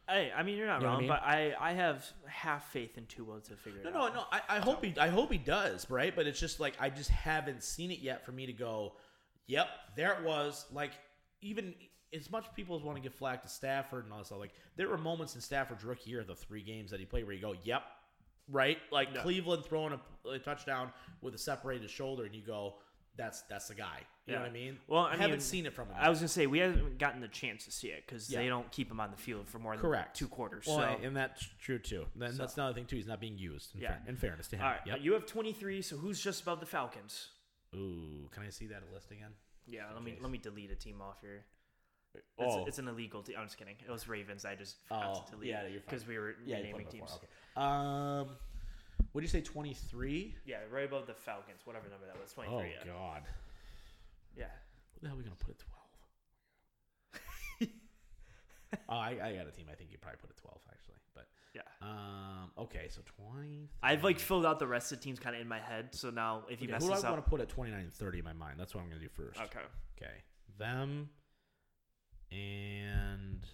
hey, I mean, you're not You know what I wrong, mean? but I, I have half faith in Tua to figure it No, out. no, no. I, I hope he I hope he does, right? But it's just like I just haven't seen it yet for me to go, Yep, there it was. Like even as much people as want to give flack to Stafford and all this stuff, like there were moments in Stafford's rookie year, the three games that he played, where you go, Yep, right? Like Yeah. Cleveland throwing a, a touchdown with a separated shoulder, and you go, That's that's the guy. You know what I mean? Well, I haven't seen it from him. I was gonna say we haven't gotten the chance to see it because Yeah. they don't keep him on the field for more than Correct. two quarters. well, so, and that's true too. Then So- that's another thing too. He's not being used. In, Yeah. fair, in fairness to him. all right, Yep. you have 23. So who's just above the Falcons? Ooh, can I see that list again? Yeah, let me let me delete a team off here. It's, Oh. it's an illegal team. I'm just kidding. It was Ravens. I just forgot Oh, to delete yeah, because we were Yeah, naming teams. Okay. Um, what did you say? Twenty three. Yeah, right above the Falcons, whatever number that was. 23. Oh yeah. God. yeah. Who the hell are we gonna put at twelve? oh, I, I got a team. I think you probably put at twelve actually, but Yeah. um, okay, so twenty. I've like filled out the rest of the teams kind of in my head. So now if you Okay, mess who do I want to put at 29 and 30 in my mind? That's what I'm gonna do first. okay. Okay. Them and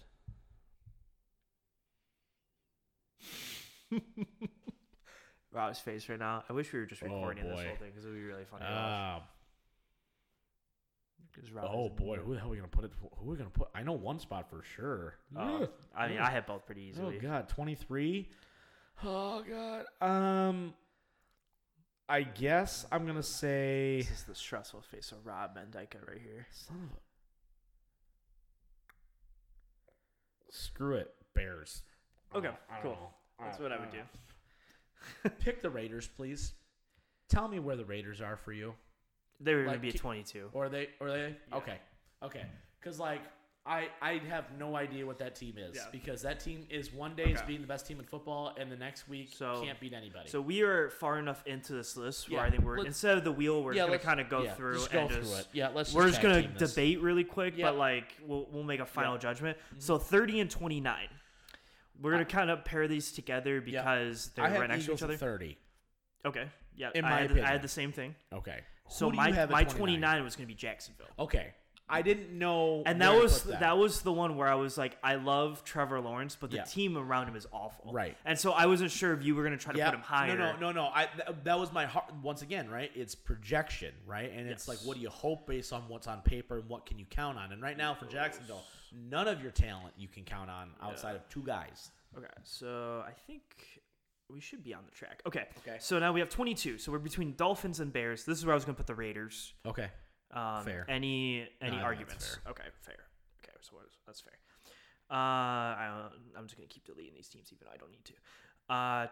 Rob's face right now. I wish we were just Oh, recording this whole thing because it would be really funny. to watch. uh, 'Cause Rob oh boy, who the hell are we gonna put it? Who are we gonna put? I know one spot for sure. Uh, I mean, I had both pretty easily. Oh god, 23. Oh god. Um I guess I'm going to say This is the stressful face of Rob Mendyka right here. son of a Screw it, Bears. Okay, don't cool. That's I- what I would do. Pick the Raiders, please. Tell me where the Raiders are for you. They were going to be a 22. Or they or they Yeah. Okay. Okay. Cuz like I, I have no idea what that team is Yeah. because that team is one day is being the best team in football and the next week So- can't beat anybody. So we are far enough into this list where Yeah, I think we're let's- instead of the wheel, we're yeah, just gonna kind of go yeah, through just go and through just it. Yeah, let's. we're just gonna team this. debate really quick, but like we'll we'll make a final judgment. Mm-hmm. So thirty and twenty nine. We're gonna kind of pair these together because they're I have right next Eagles to each other. thirty. Okay. Yeah. In I, my had, I opinion. had the same thing. Okay. So Who do my have at my 29? twenty nine was gonna be Jacksonville. Okay. I didn't know. And where that to was put that. was the one where I was like, I love Trevor Lawrence, but the Yeah. team around him is awful. Right. And so I wasn't sure if you were gonna try to Yeah. put him higher. No, no, no, no. I th- that was my heart. Once again, right? It's projection, right? And it's like, what do you hope based on what's on paper and what can you count on? And right now for Jacksonville, none of your talent you can count on outside of two guys. Okay, so I think we should be on the track. Okay. Okay. So now we have 22. So we're between Dolphins and Bears. This is where I was going to put the Raiders. Okay. Um, Fair. Any any that's arguments? Okay, fair. Okay, so that's fair. Uh, I, I'm just going to keep deleting these teams even though I don't need to. Uh,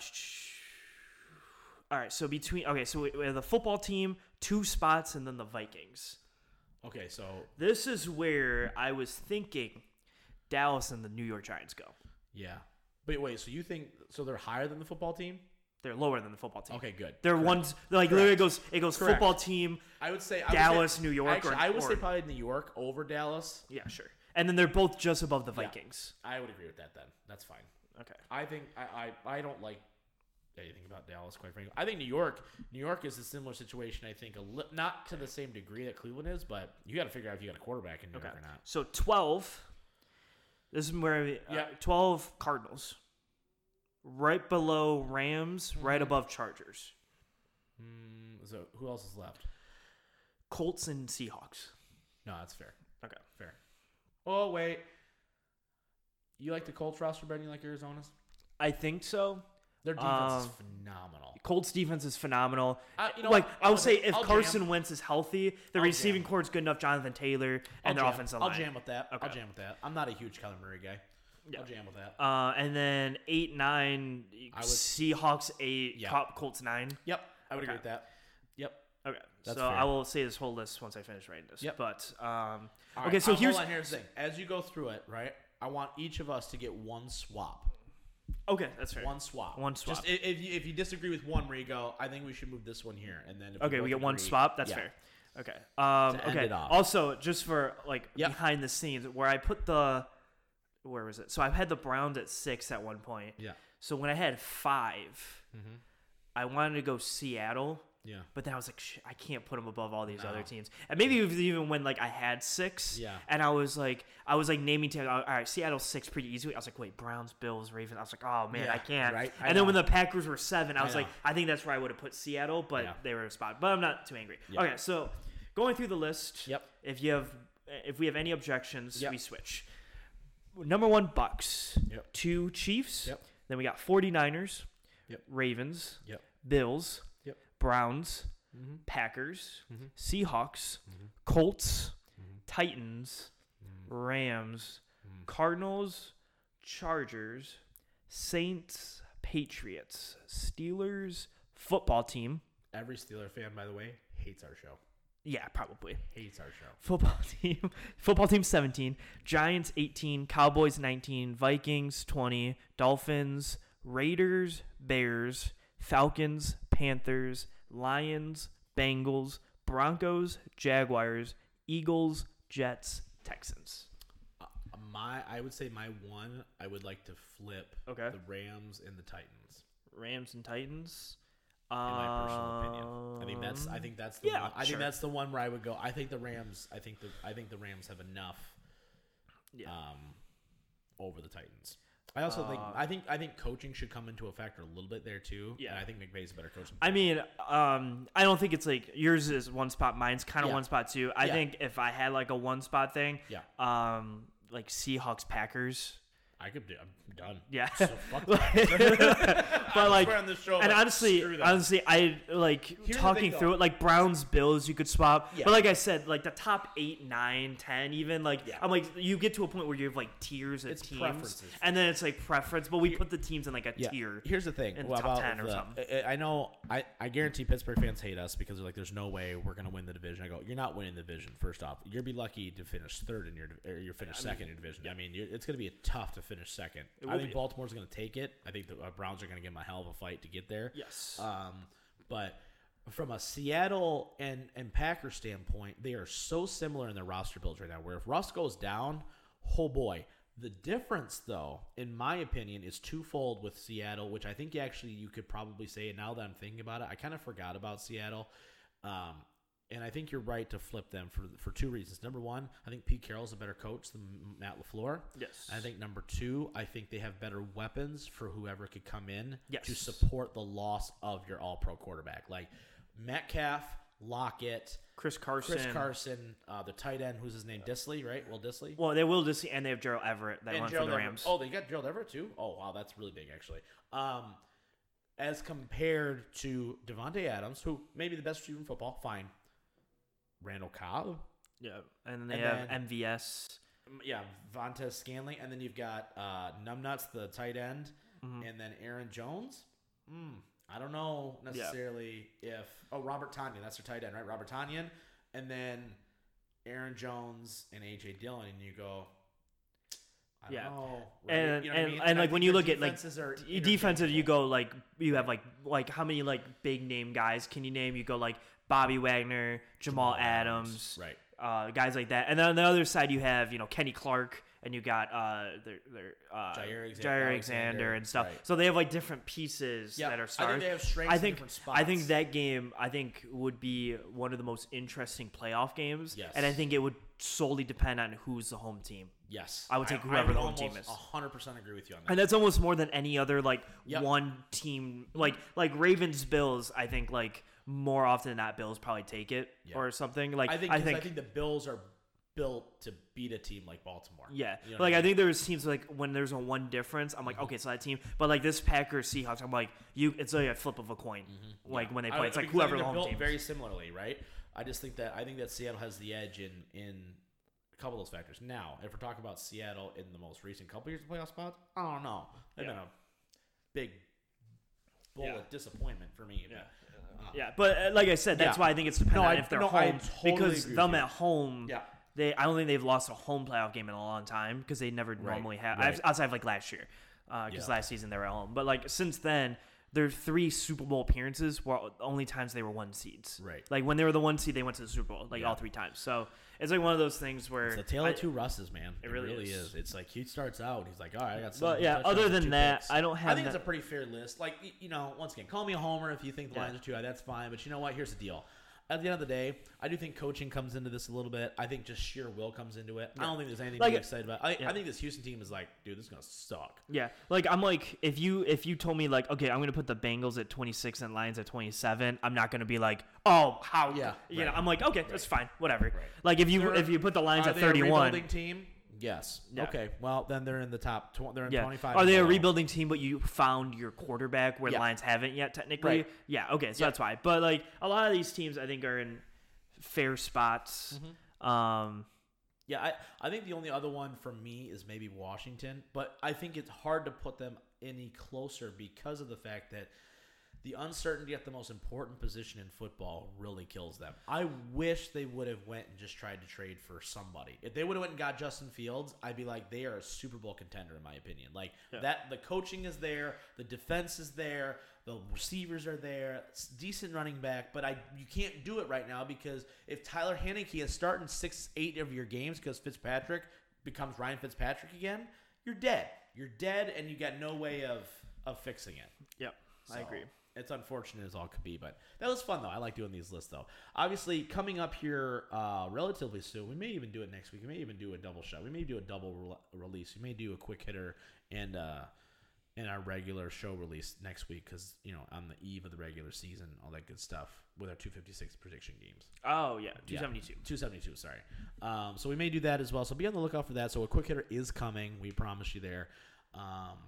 all right, so between okay, so we we have the football team, two spots, and then the Vikings. Okay. So This is where I was thinking Dallas and the New York Giants go. yeah. But wait. So you think so? They're higher than the football team? They're lower than the football team. Okay. Good. They're Correct. ones like Correct. literally it goes it goes Correct. football team. I would say I would Dallas, say- New York, Actually, or- I would say probably New York over Dallas. Yeah, sure. And then they're both just above the Yeah. Vikings. I would agree with that. Then that's fine. Okay. I think I, I, I don't like anything about Dallas, quite frankly. I think New York, New York is a similar situation. I think a li- not to the same degree that Cleveland is, but you got to figure out if you got a quarterback in New Okay. York or not. So twelve. This is where we- uh, Yeah. twelve Cardinals. Right below Rams, Mm-hmm. right above Chargers. Mm, so who else is left? Colts and Seahawks. No, that's fair. Okay. Fair. Oh wait, you like the Colts roster better than you like Arizona's? I think so. Their defense is Um, phenomenal. Colts defense is phenomenal. I- you know like? I would I'll- say, if I'll jam. Carson Wentz is healthy, the I'll receiving jam. core is good enough. Jonathan Taylor I'll and their jam. offensive I'll jam with that. I'll jam with that. I'm not a huge Kyler Murray guy. Yeah. I'll jam with that. Uh, and then eight, nine, I would- Seahawks eight, Yeah. Colts nine. Yep, I would Okay. agree with that. Yep. Okay, That's so fair. I will say this whole list once I finish writing this. Yep. But um, All okay, right, so here's hold on, here's the thing. As you go through it, right? I want each of us to get one swap. Okay, that's fair. One swap. One Just swap. i- if you if you disagree with one, where you go, I think we should move this one here, and then if okay, both we get one agree- swap. That's yeah. fair. Okay. Um, To end okay. it off. Also, just for like Yep. behind the scenes, where I put the, where was it? So I had the Browns at six at one point. Yeah. So when I had 5 Mhm. I wanted to go Seattle. Yeah. But then I was like, Shit, I can't put them above all these No. other teams. And maybe even when like I had six, Yeah. and I was like, I was like naming teams. All right, Seattle six pretty easily. I was like, wait, Browns, Bills, Ravens. I was like, oh man, Yeah, I can't. right? I And then when the Packers were seven, I I was like. I think that's where I would have put Seattle, but Yeah. they were a spot. But I'm not too angry. Okay, so going through the list. Yep. If you have, if we have any objections, Yep. we switch. Number one, Bucks. Yep. Two, Chiefs. Yep. Then we got 49ers. Yep. Ravens. Yep. Bills. Browns. Mm-hmm. Packers, Mhm. Seahawks, Mhm. Colts, Mhm. Titans, Mhm. Rams. Cardinals, Chargers, Saints, Patriots, Steelers, football team. Every Steeler fan, by the way, hates our show. Yeah, probably. Hates our show. Football team. Football team 17, Giants 18, Cowboys 19, Vikings 20, Dolphins, Raiders, Bears, Falcons, Panthers, Lions, Bengals, Broncos, Jaguars, Eagles, Jets, Texans. Uh, my, I would say my one, I would like to flip Okay. the Rams and the Titans. Rams and Titans. In my personal opinion, I think that's I Um, think that's the yeah, one. I sure. think that's the one where I would go. I think the Rams. I think the I think the Rams have enough Yeah. um, over the Titans. I also think Uh, I think I think coaching should come into a factor a little bit there too. Yeah. and I think McVay's a better coach. than I mean, um, I don't think it's like yours is one spot, mine's kind of Yeah. one spot too. I Yeah. think if I had like a one spot thing, Yeah. um, like Seahawks Packers, I could do. I'm done. Yeah. So fuck that. but like, on this show, and like, honestly, honestly, I like the talking thing, through though. it. Like Browns, Bills, you could swap. Yeah. But like I said, like the top eight, nine, ten, even like Yeah. I'm like you get to a point where you have like tiers of It's teams, and then it's like preference. But we put the teams in like a tier. Here's the thing in well, top about 10 or the- something. I, I know. I, I guarantee Pittsburgh fans hate us because they're like, "There's no way we're gonna win the division." I go, "You're not winning the division. First off, you'll be lucky to finish third in your or you finish second in your division. I mean, you're, it's gonna be a tough to finish second. I think be. Baltimore's gonna take it. I think the uh, Browns are gonna give them a hell of a fight to get there. Yes. Um, but from a Seattle and and Packers standpoint, they are so similar in their roster builds right now. Where if Russ goes down, oh boy. The difference, though, in my opinion, is twofold with Seattle, which I think actually you could probably say. And now that I'm thinking about it, I kind of forgot about Seattle, um, and I think you're right to flip them for for two reasons. Number one, I think Pete Carroll's a better coach than Matt Lafleur. Yes. I think number two, I think they have better weapons for whoever could come in Yes. to support the loss of your all pro quarterback. Like Metcalf, Lockett, Chris Carson. Chris Carson, uh, the tight end, who's his name? Dissly, right? Will Dissly? Well, they will Dissly, and they have Gerald Everett that And went Gerald for the Everett. Rams. Oh, they got Gerald Everett too? Oh, wow, that's really big, actually. Um, as compared to Davante Adams, who may be the best receiver in football, fine. Randall Cobb, Yeah, and then they And have then- MVS. Yeah, Valdes-Scantling, and then you've got uh, Numbnuts, the tight end, Mm-hmm. and then Aaron Jones. Mm, I don't know necessarily if oh Robert Tonyan, that's their tight end, right? Robert Tonyan, and then Aaron Jones and AJ Dillon, and you go. I don't Yeah. know. right? And You know what I and, mean? and I like when you look at like defenses defensive, you go like you have like like how many like big name guys can you name? You go like Bobby Wagner, Jamal, Adams, right? uh, guys like that. And then on the other side, you have you know Kenny Clark, and you got uh, their, their uh, Jaire Alexander- Jaire Alexander and stuff. right. So they have like different pieces Yeah, that I are think they have strengths I in think I think that game I think would be one of the most interesting playoff games. Yes. And I think it would solely depend on who's the home team. Yes, I would take whoever the home team is. Hundred percent agree with you on that. And that's almost more than any other like Yep. one team like like Ravens Bills. I think like more often than not, Bills probably take it Yeah. or something. Like I think I think, I think the Bills are built to beat a team like Baltimore. yeah. You know like I I, think there's teams like when there's a one difference, I'm like mm-hmm. okay, so that team. But like this Packers Seahawks, I'm like you. It's like a flip of a coin. Mm-hmm. Like Yeah. when they play, it's like whoever the home team. Very similarly, right? I just think that I think that Seattle has the edge in in a couple of those factors. Now, if we're talking about Seattle in the most recent couple years of playoff spots, I don't know. They've Yeah. been a big bullet Yeah. disappointment for me. but- Yeah, but uh, like I said, that's Yeah. why I think it's dependent No, on I- if they're no, I home totally because agree with them you. at home. Yeah. They, I don't think they've lost a home playoff game in a long time because they never normally have. right. Outside of like last year, because Yeah. last season they were at home. But like since then, their three Super Bowl appearances were only times they were one seeds. Right. Like when they were the one seed, they went to the Super Bowl like Yeah. all three times. So it's like one of those things where It's the tale of two Russes, man. It, really really, is. is. It's like he starts out, he's like, all right, I got. But yeah, other than that, picks." I don't have. I think it's a pretty fair list. Like you know, once again, call me a homer if you think the Yeah. Lions are too high. That's fine. But you know what? Here's the deal. At the end of the day, I do think coaching comes into this a little bit. I think just sheer will comes into it. I don't think there's anything Like- to be excited about. I, yeah. I think this Houston team is like, dude, this is gonna suck. Yeah, like I'm like if you if you told me like okay I'm gonna put the Bengals at 26 and Lions at 27 I'm not gonna be like oh how Yeah, you know. I'm like okay that's fine whatever Right. like if you They're- if you put the Lions at they a 31 team? Yes. Yeah. Okay. Well, then they're in the top. Tw- they're in yeah 25. are they a rebuilding team but you found your quarterback where the Lions haven't yet technically Right. yeah okay so Yeah. that's why but like a lot of these teams I think are in fair spots Mm-hmm. um Yeah, I, I think the only other one for me is maybe Washington, but I think it's hard to put them any closer because of the fact that the uncertainty at the most important position in football really kills them. I wish they would have went and just tried to trade for somebody. If they would have went and got Justin Fields, I'd be like they are a Super Bowl contender in my opinion. Like that the coaching is there, the defense is there, the receivers are there, decent running back, but I you can't do it right now because if Taylor Heinicke is starting 6 8 of your games because Fitzpatrick becomes Ryan Fitzpatrick again, you're dead. You're dead and you got no way of of fixing it. yep I agree It's unfortunate as all could be, but that was fun though. I like doing these lists though. Obviously, coming up here uh, relatively soon, we may even do it next week. We may even do a double shot. We may do a double re- release. We may do a quick hitter and uh, and our regular show release next week because you know on the eve of the regular season, all that good stuff with our 256 prediction games. oh yeah Yeah. 272 272, sorry. Um, so we may do that as well. So be on the lookout for that. So a quick hitter is coming. We promise you there. Um,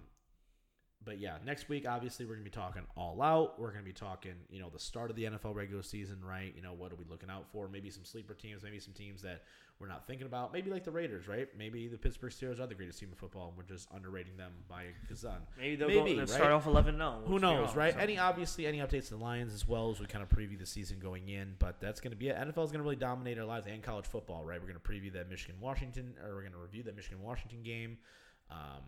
but yeah, next week obviously we're gonna be talking all out. We're gonna be talking, you know, the start of the NFL regular season, right? You know, what are we looking out for? Maybe some sleeper teams, maybe some teams that we're not thinking about. Maybe like the Raiders, right? Maybe the Pittsburgh Steelers are the greatest team in football, and we're just underrating them by a gazon. Maybe they'll Maybe, go right? start off 11 0. Who knows, right? Any obviously any updates to the Lions as well as we kind of preview the season going in, but that's going to be it. NFL is going to really dominate our lives and college football, right? We're going to preview that Michigan Washington, or we're going to review that Michigan Washington game. Um,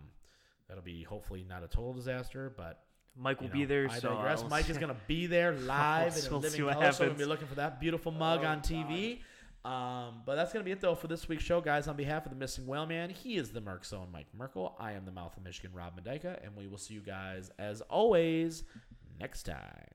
that'll be hopefully not a total disaster, but Mike will you be there. I so digress. I'll- Mike is going to be there live in a We'll see living color, so we'll be looking for that beautiful mug Oh, on TV. Um, but that's going to be it, though, for this week's show, guys. On behalf of the Missing Whale Man, he is the Merc Zone Mike Merkel. I am the Mouth of Michigan Rob Mendyka, and we will see you guys, as always, next time.